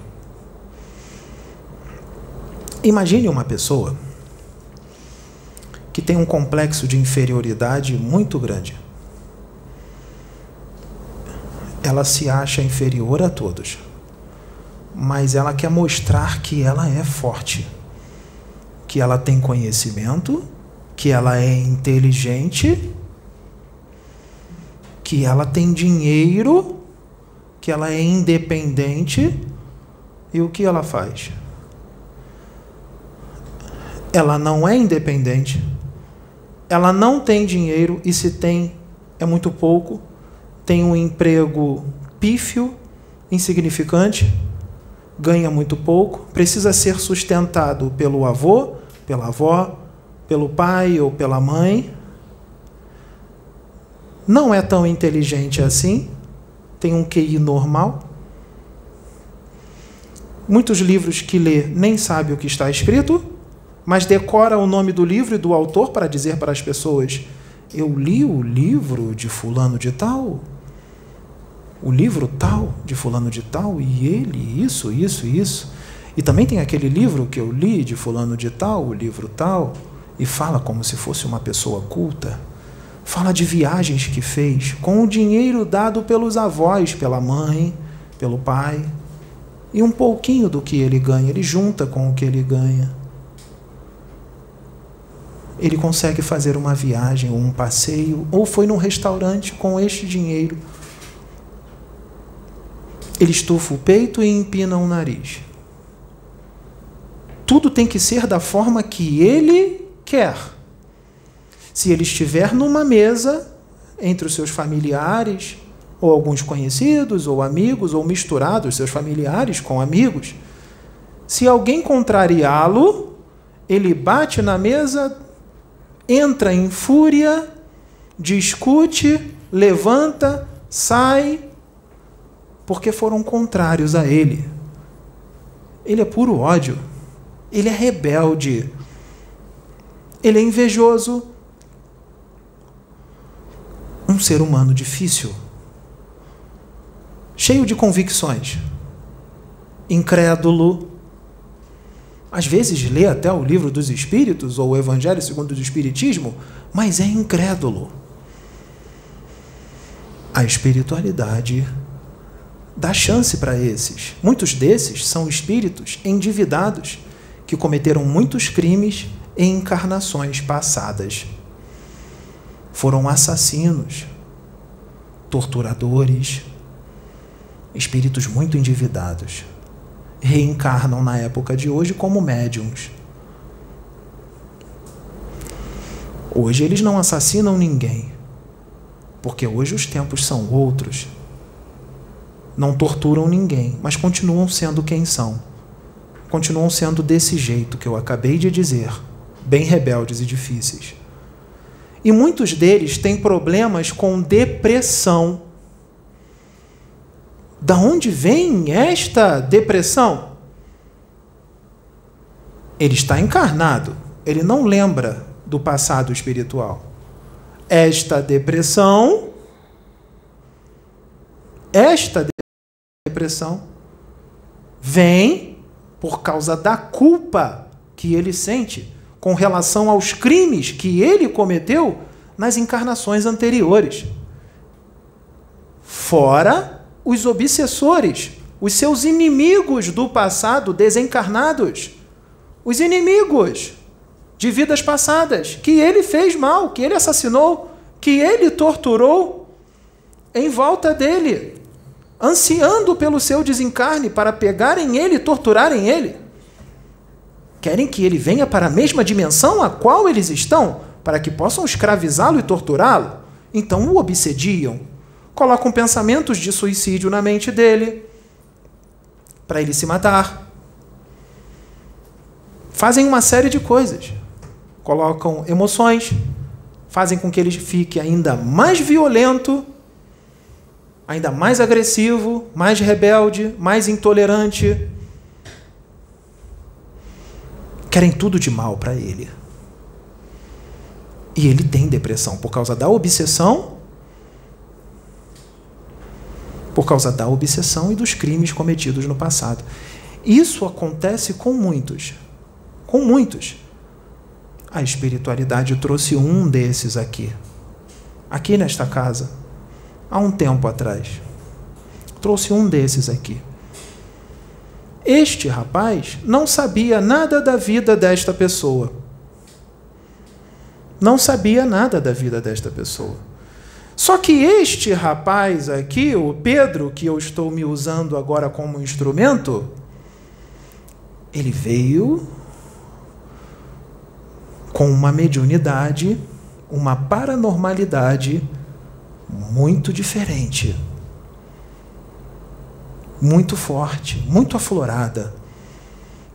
Imagine uma pessoa que tem um complexo de inferioridade muito grande. Ela se acha inferior a todos, mas ela quer mostrar que ela é forte, que ela tem conhecimento, que ela é inteligente que ela tem dinheiro, que ela é independente, e o que ela faz? Ela não é independente, ela não tem dinheiro, e se tem, é muito pouco, tem um emprego pífio, insignificante, ganha muito pouco, precisa ser sustentado pelo avô, pela avó, pelo pai ou pela mãe. Não é tão inteligente assim, tem um QI normal. Muitos livros que lê nem sabe o que está escrito, mas decora o nome do livro e do autor para dizer para as pessoas: Eu li o livro de Fulano de Tal, o livro tal de Fulano de Tal, e ele, isso, isso, isso. E também tem aquele livro que eu li de Fulano de Tal, o livro tal, e fala como se fosse uma pessoa culta. Fala de viagens que fez com o dinheiro dado pelos avós, pela mãe, pelo pai. E um pouquinho do que ele ganha, ele junta com o que ele ganha. Ele consegue fazer uma viagem ou um passeio, ou foi num restaurante com este dinheiro. Ele estufa o peito e empina o nariz. Tudo tem que ser da forma que ele quer se ele estiver numa mesa entre os seus familiares, ou alguns conhecidos, ou amigos, ou misturados, seus familiares com amigos, se alguém contrariá-lo, ele bate na mesa, entra em fúria, discute, levanta, sai, porque foram contrários a ele. Ele é puro ódio. Ele é rebelde. Ele é invejoso um ser humano difícil, cheio de convicções, incrédulo. Às vezes lê até o livro dos Espíritos ou o Evangelho segundo o Espiritismo, mas é incrédulo. A espiritualidade dá chance para esses. Muitos desses são espíritos endividados que cometeram muitos crimes em encarnações passadas foram assassinos, torturadores, espíritos muito endividados. Reencarnam na época de hoje como médiums. Hoje eles não assassinam ninguém, porque hoje os tempos são outros. Não torturam ninguém, mas continuam sendo quem são. Continuam sendo desse jeito que eu acabei de dizer, bem rebeldes e difíceis. E muitos deles têm problemas com depressão. Da onde vem esta depressão? Ele está encarnado, ele não lembra do passado espiritual. Esta depressão, esta depressão vem por causa da culpa que ele sente com relação aos crimes que ele cometeu nas encarnações anteriores. Fora os obsessores os seus inimigos do passado desencarnados, os inimigos de vidas passadas, que ele fez mal, que ele assassinou, que ele torturou em volta dele, ansiando pelo seu desencarne para pegarem ele e torturarem ele. Querem que ele venha para a mesma dimensão a qual eles estão, para que possam escravizá-lo e torturá-lo? Então o obsediam, colocam pensamentos de suicídio na mente dele, para ele se matar. Fazem uma série de coisas. Colocam emoções, fazem com que ele fique ainda mais violento, ainda mais agressivo, mais rebelde, mais intolerante. Querem tudo de mal para ele. E ele tem depressão por causa da obsessão, por causa da obsessão e dos crimes cometidos no passado. Isso acontece com muitos. Com muitos. A espiritualidade trouxe um desses aqui. Aqui nesta casa. Há um tempo atrás. Trouxe um desses aqui. Este rapaz não sabia nada da vida desta pessoa. Não sabia nada da vida desta pessoa. Só que este rapaz aqui, o Pedro, que eu estou me usando agora como instrumento, ele veio com uma mediunidade, uma paranormalidade muito diferente muito forte, muito aflorada,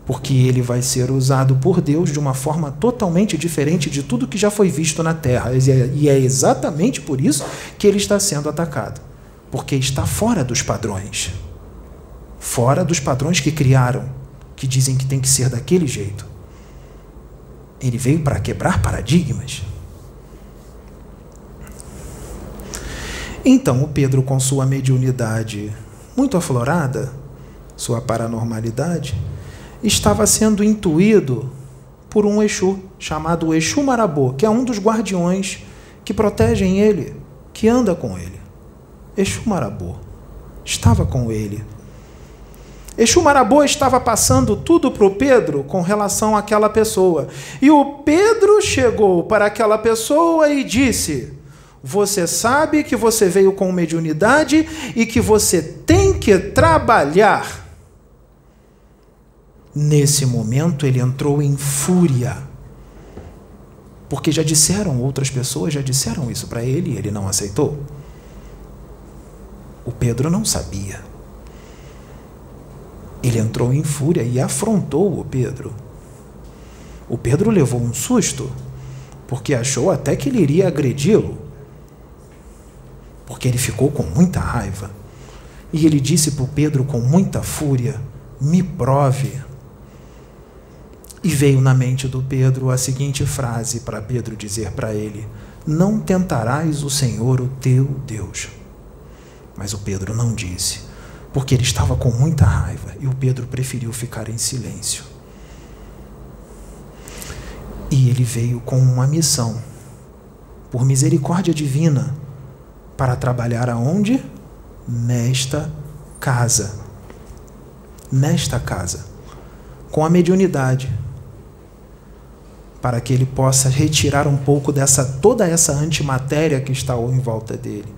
porque ele vai ser usado por Deus de uma forma totalmente diferente de tudo que já foi visto na terra. E é exatamente por isso que ele está sendo atacado porque está fora dos padrões fora dos padrões que criaram, que dizem que tem que ser daquele jeito. Ele veio para quebrar paradigmas. Então, o Pedro, com sua mediunidade muito aflorada, sua paranormalidade, estava sendo intuído por um Exu chamado Exu Marabô, que é um dos guardiões que protegem ele, que anda com ele. Exu Marabô estava com ele. Exu Marabô estava passando tudo para o Pedro com relação àquela pessoa. E o Pedro chegou para aquela pessoa e disse: você sabe que você veio com mediunidade e que você tem que trabalhar. Nesse momento ele entrou em fúria. Porque já disseram, outras pessoas já disseram isso para ele e ele não aceitou. O Pedro não sabia. Ele entrou em fúria e afrontou o Pedro. O Pedro levou um susto, porque achou até que ele iria agredi-lo porque ele ficou com muita raiva. E ele disse para o Pedro com muita fúria: Me prove. E veio na mente do Pedro a seguinte frase para Pedro dizer para ele: Não tentarás o Senhor, o teu Deus. Mas o Pedro não disse, porque ele estava com muita raiva e o Pedro preferiu ficar em silêncio. E ele veio com uma missão, por misericórdia divina, para trabalhar aonde? Nesta casa. Nesta casa. Com a mediunidade. Para que ele possa retirar um pouco dessa toda essa antimatéria que está em volta dele.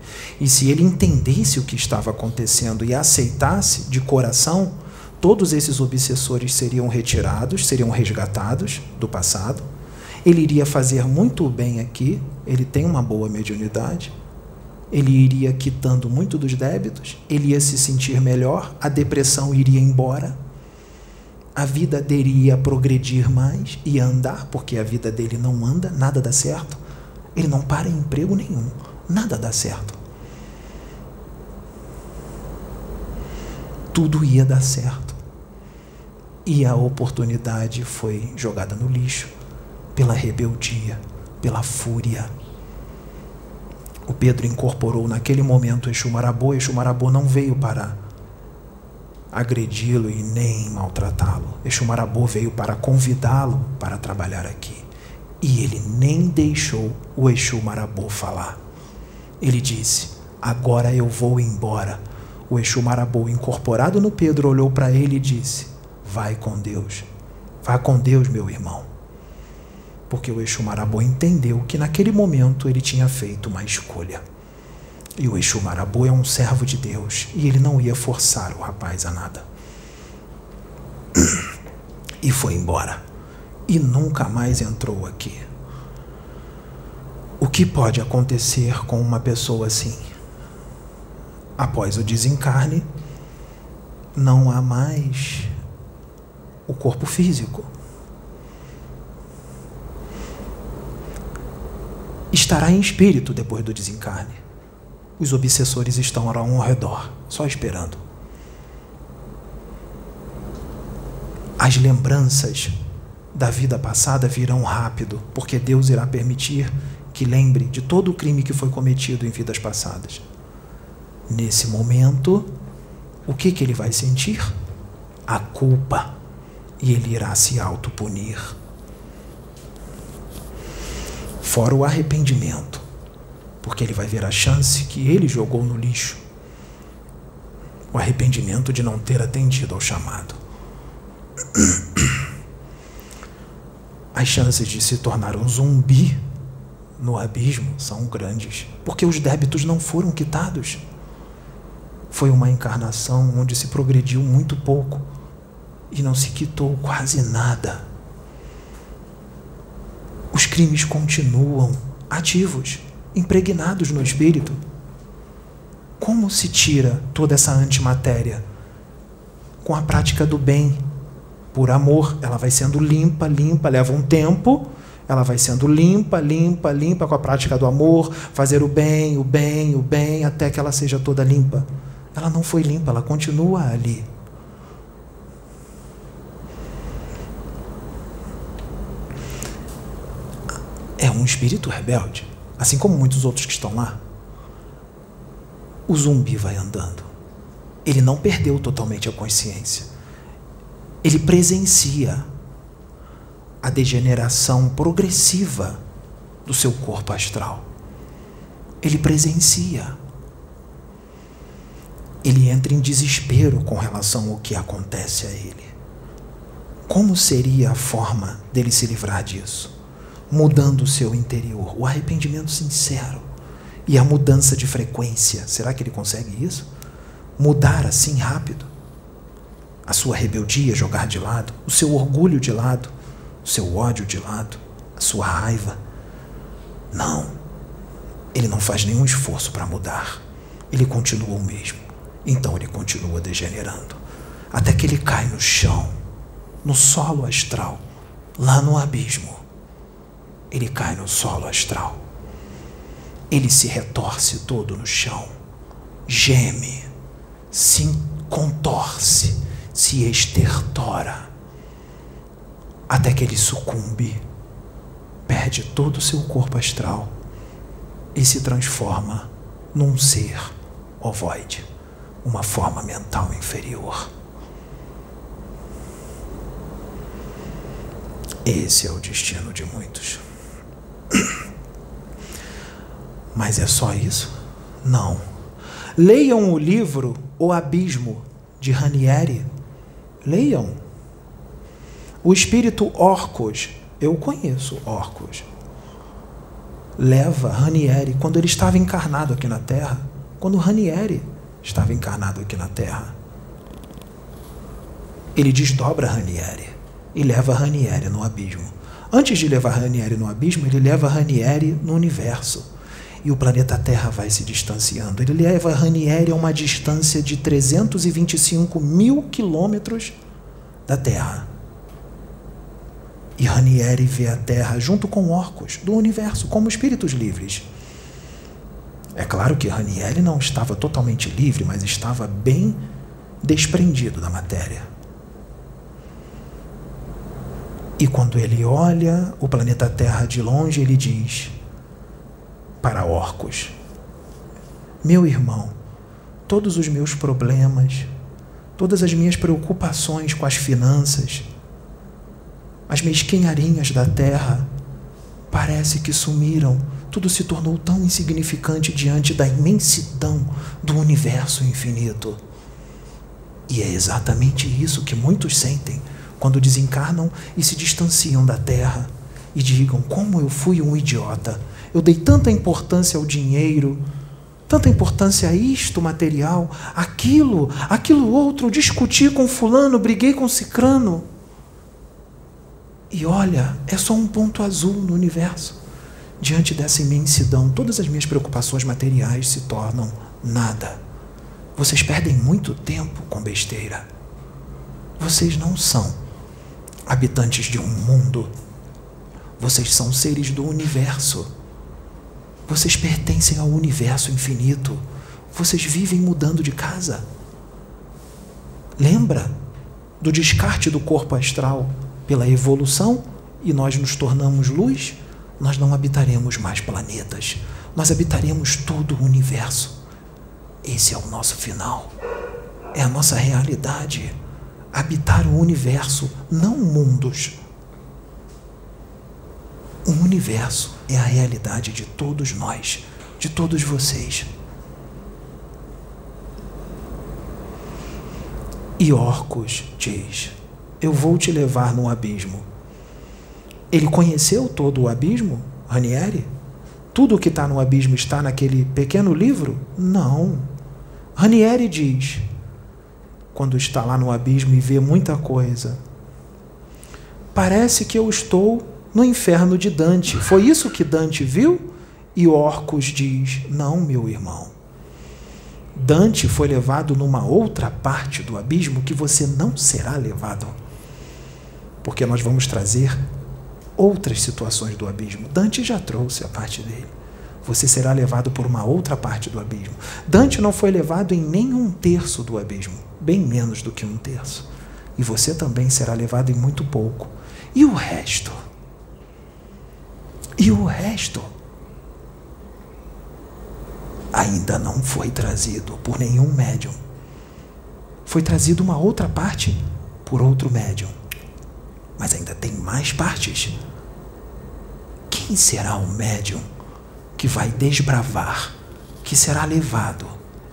E se ele entendesse o que estava acontecendo e aceitasse de coração, todos esses obsessores seriam retirados, seriam resgatados do passado. Ele iria fazer muito bem aqui, ele tem uma boa mediunidade ele iria quitando muito dos débitos, ele ia se sentir melhor, a depressão iria embora, a vida dele ia progredir mais, ia andar, porque a vida dele não anda, nada dá certo. Ele não para em emprego nenhum, nada dá certo. Tudo ia dar certo. E a oportunidade foi jogada no lixo pela rebeldia, pela fúria o Pedro incorporou naquele momento Exu Marabô. Exu Marabô não veio para agredi-lo e nem maltratá-lo. Exu Marabô veio para convidá-lo para trabalhar aqui. E ele nem deixou o Exu Marabô falar. Ele disse: Agora eu vou embora. O Exu Marabou, incorporado no Pedro, olhou para ele e disse: Vai com Deus. Vá com Deus, meu irmão. Porque o Exu Marabou entendeu que naquele momento ele tinha feito uma escolha. E o Exu Marabou é um servo de Deus e ele não ia forçar o rapaz a nada. E foi embora. E nunca mais entrou aqui. O que pode acontecer com uma pessoa assim? Após o desencarne, não há mais o corpo físico. Estará em espírito depois do desencarne. Os obsessores estão ao redor, só esperando. As lembranças da vida passada virão rápido, porque Deus irá permitir que lembre de todo o crime que foi cometido em vidas passadas. Nesse momento, o que, que ele vai sentir? A culpa. E ele irá se autopunir. Fora o arrependimento, porque ele vai ver a chance que ele jogou no lixo. O arrependimento de não ter atendido ao chamado. As chances de se tornar um zumbi no abismo são grandes, porque os débitos não foram quitados. Foi uma encarnação onde se progrediu muito pouco e não se quitou quase nada. Os crimes continuam ativos, impregnados no espírito. Como se tira toda essa antimatéria? Com a prática do bem. Por amor, ela vai sendo limpa, limpa, leva um tempo, ela vai sendo limpa, limpa, limpa com a prática do amor, fazer o bem, o bem, o bem, até que ela seja toda limpa. Ela não foi limpa, ela continua ali. É um espírito rebelde, assim como muitos outros que estão lá. O zumbi vai andando. Ele não perdeu totalmente a consciência. Ele presencia a degeneração progressiva do seu corpo astral. Ele presencia. Ele entra em desespero com relação ao que acontece a ele. Como seria a forma dele se livrar disso? Mudando o seu interior, o arrependimento sincero e a mudança de frequência. Será que ele consegue isso? Mudar assim rápido? A sua rebeldia jogar de lado, o seu orgulho de lado, o seu ódio de lado, a sua raiva. Não. Ele não faz nenhum esforço para mudar. Ele continua o mesmo. Então ele continua degenerando. Até que ele cai no chão, no solo astral, lá no abismo. Ele cai no solo astral. Ele se retorce todo no chão, geme, se contorce, se estertora até que ele sucumbe, perde todo o seu corpo astral e se transforma num ser ovoide, uma forma mental inferior. Esse é o destino de muitos. Mas é só isso? Não. Leiam o livro O Abismo, de Ranieri. Leiam o espírito Orcos, eu conheço Orcos, leva Ranieri quando ele estava encarnado aqui na Terra, quando Ranieri estava encarnado aqui na Terra. Ele desdobra Ranieri e leva Ranieri no abismo. Antes de levar Ranieri no abismo, ele leva Ranieri no universo. E o planeta Terra vai se distanciando. Ele leva Ranieri a uma distância de 325 mil quilômetros da Terra. E Ranieri vê a Terra junto com orcos do universo como espíritos livres. É claro que Ranieri não estava totalmente livre, mas estava bem desprendido da matéria. E quando ele olha o planeta Terra de longe, ele diz para orcos: Meu irmão, todos os meus problemas, todas as minhas preocupações com as finanças, as mesquinharinhas da terra parece que sumiram. tudo se tornou tão insignificante diante da imensidão do universo infinito. E é exatamente isso que muitos sentem quando desencarnam e se distanciam da Terra e digam: Como eu fui um idiota! Eu dei tanta importância ao dinheiro, tanta importância a isto material, aquilo, aquilo outro, discuti com Fulano, briguei com Cicrano. E olha, é só um ponto azul no universo. Diante dessa imensidão, todas as minhas preocupações materiais se tornam nada. Vocês perdem muito tempo com besteira. Vocês não são habitantes de um mundo. Vocês são seres do universo. Vocês pertencem ao universo infinito. Vocês vivem mudando de casa. Lembra do descarte do corpo astral pela evolução e nós nos tornamos luz? Nós não habitaremos mais planetas. Nós habitaremos todo o universo. Esse é o nosso final. É a nossa realidade. Habitar o universo, não mundos. O universo é a realidade de todos nós, de todos vocês. E Orcus diz: Eu vou te levar no abismo. Ele conheceu todo o abismo, Ranieri? Tudo o que está no abismo está naquele pequeno livro? Não. Ranieri diz, quando está lá no abismo e vê muita coisa, parece que eu estou no inferno de Dante. Foi isso que Dante viu? E Orcus diz: Não, meu irmão. Dante foi levado numa outra parte do abismo que você não será levado. Porque nós vamos trazer outras situações do abismo. Dante já trouxe a parte dele. Você será levado por uma outra parte do abismo. Dante não foi levado em nenhum terço do abismo, bem menos do que um terço. E você também será levado em muito pouco. E o resto? E o resto ainda não foi trazido por nenhum médium. Foi trazido uma outra parte por outro médium. Mas ainda tem mais partes. Quem será o médium que vai desbravar, que será levado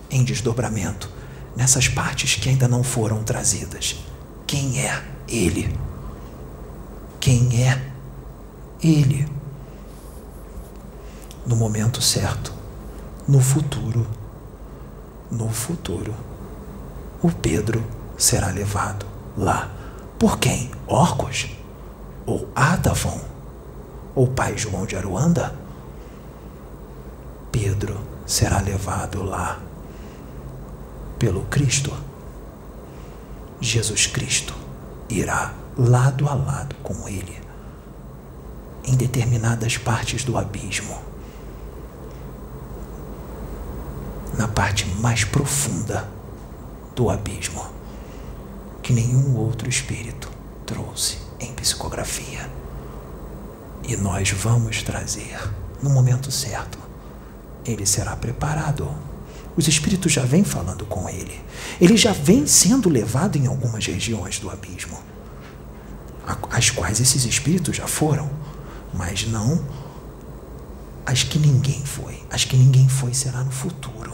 em desdobramento nessas partes que ainda não foram trazidas? Quem é ele? Quem é ele? no momento certo, no futuro, no futuro, o Pedro será levado lá. Por quem? Orcos? Ou Atavon? Ou Pai João de Aruanda? Pedro será levado lá pelo Cristo. Jesus Cristo irá lado a lado com ele em determinadas partes do abismo na parte mais profunda do abismo que nenhum outro espírito trouxe em psicografia. E nós vamos trazer no momento certo. Ele será preparado. Os espíritos já vêm falando com ele. Ele já vem sendo levado em algumas regiões do abismo, as quais esses espíritos já foram, mas não as que ninguém foi. As que ninguém foi será no futuro.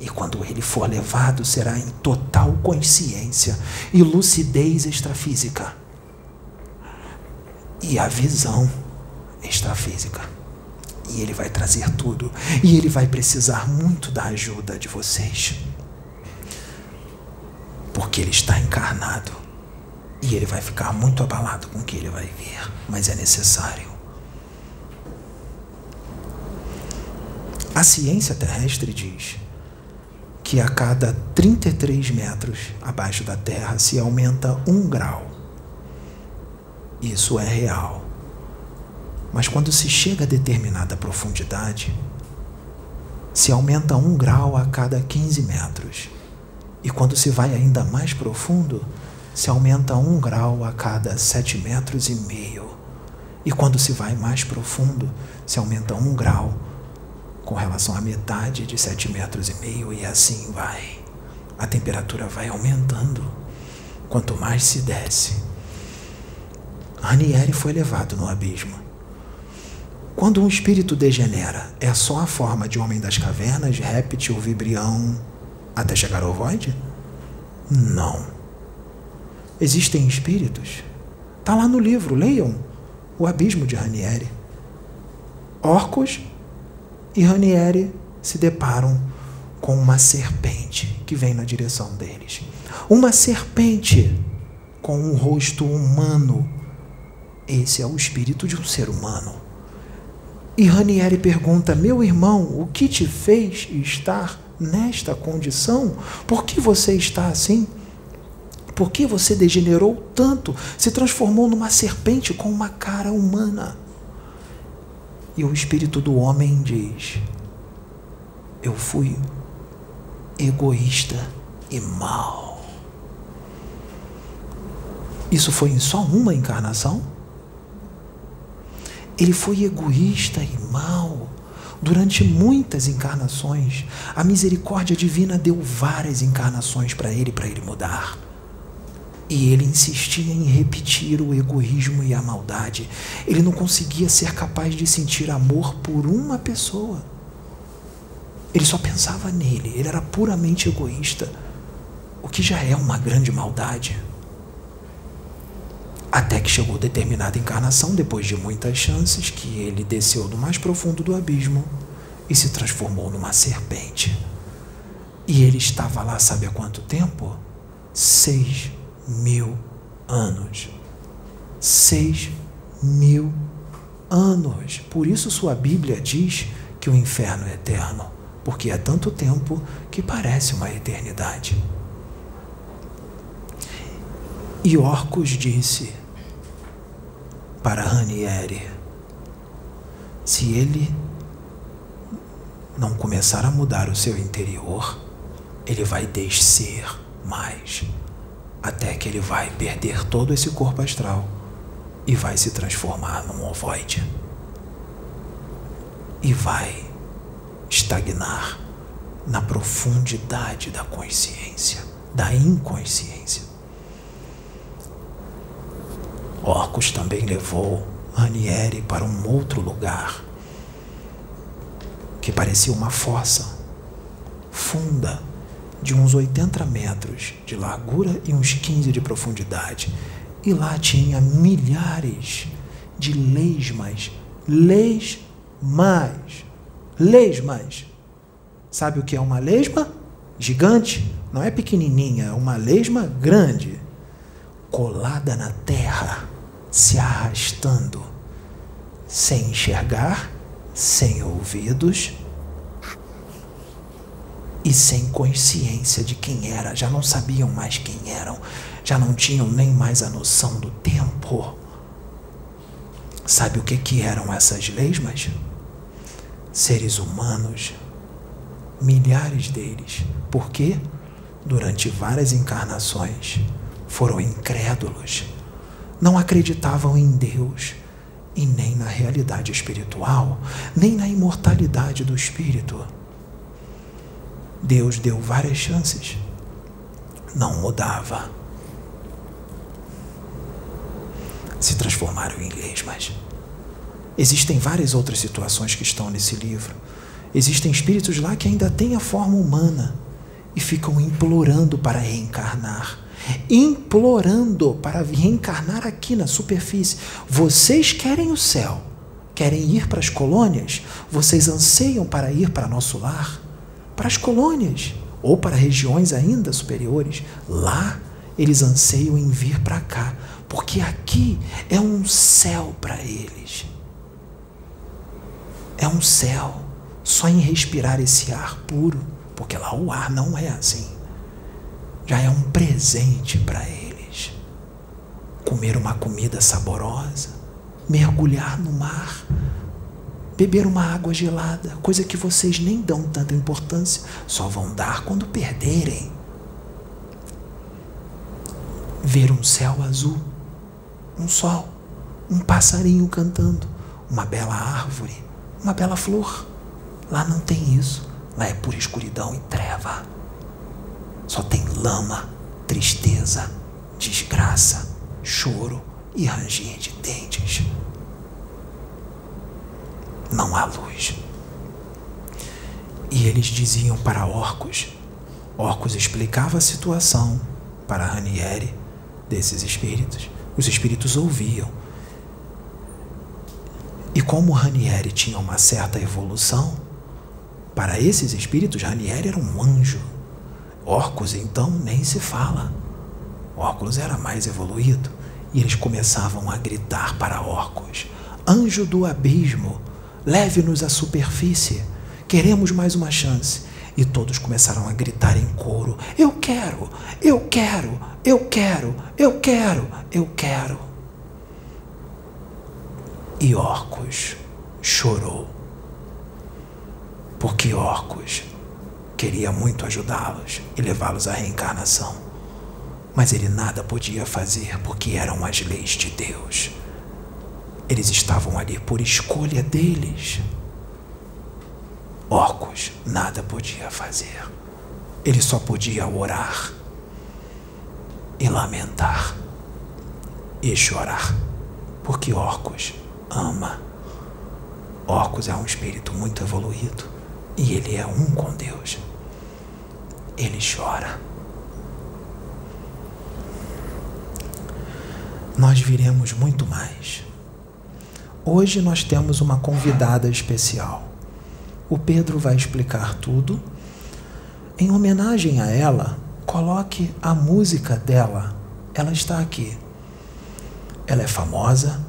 E quando ele for levado, será em total consciência e lucidez extrafísica. E a visão extrafísica. E ele vai trazer tudo. E ele vai precisar muito da ajuda de vocês. Porque ele está encarnado. E ele vai ficar muito abalado com o que ele vai ver. Mas é necessário. A ciência terrestre diz que a cada 33 metros abaixo da Terra se aumenta um grau. Isso é real. Mas quando se chega a determinada profundidade, se aumenta um grau a cada 15 metros. E quando se vai ainda mais profundo, se aumenta um grau a cada 7 metros e meio. E quando se vai mais profundo, se aumenta um grau com relação à metade de sete metros e meio e assim vai. A temperatura vai aumentando quanto mais se desce. Ranieri foi levado no abismo. Quando um espírito degenera, é só a forma de homem das cavernas, réptil, vibrião, até chegar ao void? Não. Existem espíritos. Está lá no livro, leiam. O Abismo de Ranieri. Orcos e Ranieri se deparam com uma serpente que vem na direção deles. Uma serpente com um rosto humano. Esse é o espírito de um ser humano. E Ranieri pergunta: Meu irmão, o que te fez estar nesta condição? Por que você está assim? Por que você degenerou tanto? Se transformou numa serpente com uma cara humana. E o espírito do homem diz: Eu fui egoísta e mau. Isso foi em só uma encarnação? Ele foi egoísta e mau durante muitas encarnações. A misericórdia divina deu várias encarnações para ele, para ele mudar. E ele insistia em repetir o egoísmo e a maldade. Ele não conseguia ser capaz de sentir amor por uma pessoa. Ele só pensava nele, ele era puramente egoísta, o que já é uma grande maldade. Até que chegou determinada encarnação, depois de muitas chances, que ele desceu do mais profundo do abismo e se transformou numa serpente. E ele estava lá, sabe há quanto tempo? Seis mil anos. Seis mil anos. Por isso sua Bíblia diz que o inferno é eterno, porque é tanto tempo que parece uma eternidade. E Orcus disse para Ranieri: se ele não começar a mudar o seu interior, ele vai descer mais até que ele vai perder todo esse corpo astral e vai se transformar num ovoide. E vai estagnar na profundidade da consciência, da inconsciência. Orcus também levou Ranieri para um outro lugar que parecia uma fossa funda de uns 80 metros de largura e uns 15 de profundidade. E lá tinha milhares de lesmas, lesmas, lesmas. Sabe o que é uma lesma? Gigante, não é pequenininha, é uma lesma grande, colada na terra, se arrastando, sem enxergar, sem ouvidos, e sem consciência de quem era, já não sabiam mais quem eram, já não tinham nem mais a noção do tempo. Sabe o que, que eram essas lesmas? Seres humanos, milhares deles. Por quê? Durante várias encarnações foram incrédulos, não acreditavam em Deus e nem na realidade espiritual, nem na imortalidade do espírito Deus deu várias chances. Não mudava. Se transformaram em lesmas. Existem várias outras situações que estão nesse livro. Existem espíritos lá que ainda têm a forma humana e ficam implorando para reencarnar. Implorando para reencarnar aqui na superfície. Vocês querem o céu, querem ir para as colônias, vocês anseiam para ir para nosso lar para as colônias ou para regiões ainda superiores. Lá eles anseiam em vir para cá, porque aqui é um céu para eles. É um céu só em respirar esse ar puro, porque lá o ar não é assim. Já é um presente para eles. Comer uma comida saborosa, mergulhar no mar, beber uma água gelada, coisa que vocês nem dão tanta importância, só vão dar quando perderem. Ver um céu azul, um sol, um passarinho cantando, uma bela árvore, uma bela flor. Lá não tem isso. Lá é pura escuridão e treva. Só tem lama, tristeza, desgraça, choro e ranger de dentes. não há luz. E eles diziam para Orcos. Orcos explicava a situação para Ranieri desses espíritos. Os espíritos ouviam. E como Ranieri tinha uma certa evolução, para esses espíritos, Ranieri era um anjo. Orcos, então, nem se fala. Orcus era mais evoluído. E eles começavam a gritar para Orcos: Anjo do abismo, leve-nos à superfície. Queremos mais uma chance. E todos começaram a gritar em coro: Eu quero, eu quero, eu quero, eu quero, eu quero. E Orcus chorou. Porque Orcus queria muito ajudá-los e levá-los à reencarnação. Mas ele nada podia fazer porque eram as leis de Deus. Eles estavam ali por escolha deles. Orcus nada podia fazer. Ele só podia orar e lamentar e chorar, porque Orcus ama. Orcus é um espírito muito evoluído e ele é um com Deus. Ele chora. Nós viremos muito mais. Hoje nós temos uma convidada especial. O Pedro vai explicar tudo. Em homenagem a ela, coloque a música dela. Ela está aqui. Ela é famosa,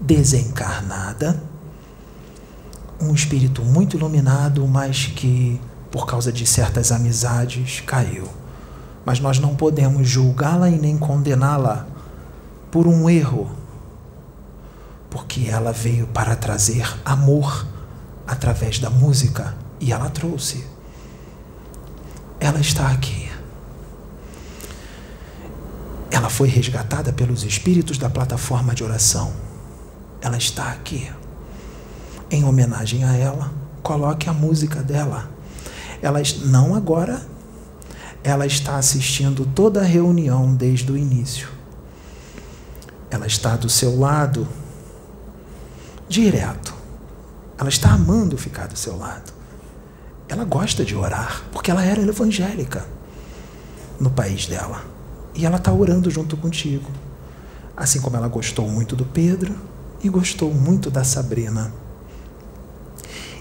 desencarnada, um espírito muito iluminado, mas que, por causa de certas amizades, caiu. Mas nós não podemos julgá-la e nem condená-la por um erro, porque ela veio para trazer amor através da música e ela trouxe. Ela está aqui. Ela foi resgatada pelos espíritos da plataforma de oração. Ela está aqui. Em homenagem a ela, coloque a música dela. Ela não agora. Ela está assistindo toda a reunião desde o início. Ela está do seu lado direto. Ela está amando ficar do seu lado. Ela gosta de orar, porque ela era evangélica no país dela. E ela está orando junto contigo. Assim como ela gostou muito do Pedro e gostou muito da Sabrina.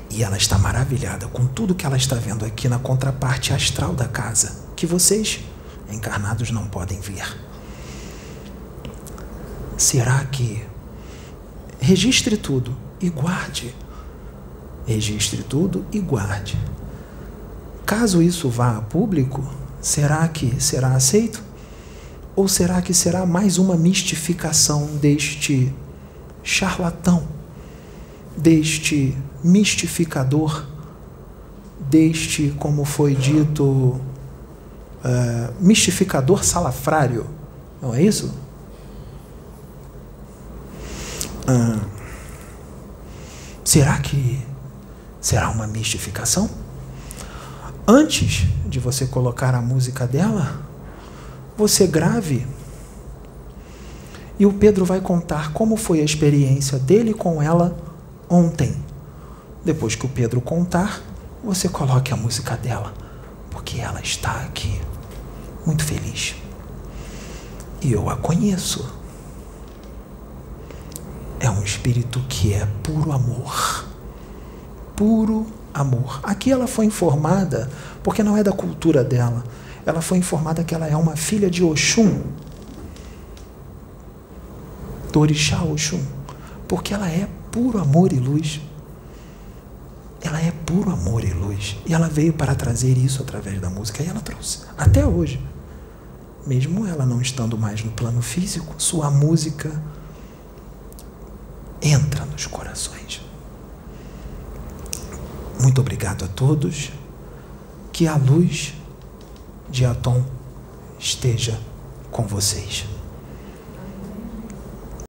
E ela está maravilhada com tudo que ela está vendo aqui na contraparte astral da casa, que vocês, encarnados, não podem ver. Será que. Registre tudo e guarde. Registre tudo e guarde. Caso isso vá a público, será que será aceito? Ou será que será mais uma mistificação deste charlatão, deste mistificador, deste, como foi dito, uh, mistificador salafrário? Não é isso? Uh, será que será uma mistificação? Antes de você colocar a música dela, você grave. E o Pedro vai contar como foi a experiência dele com ela ontem. Depois que o Pedro contar, você coloque a música dela, porque ela está aqui, muito feliz. E eu a conheço. É um espírito que é puro amor. Puro amor. Aqui ela foi informada, porque não é da cultura dela, ela foi informada que ela é uma filha de Oxum, do Oxum, porque ela é puro amor e luz. Ela é puro amor e luz. E ela veio para trazer isso através da música e ela trouxe. Até hoje. Mesmo ela não estando mais no plano físico, sua música entra nos corações. Muito obrigado a todos. Que a luz de Atom esteja com vocês.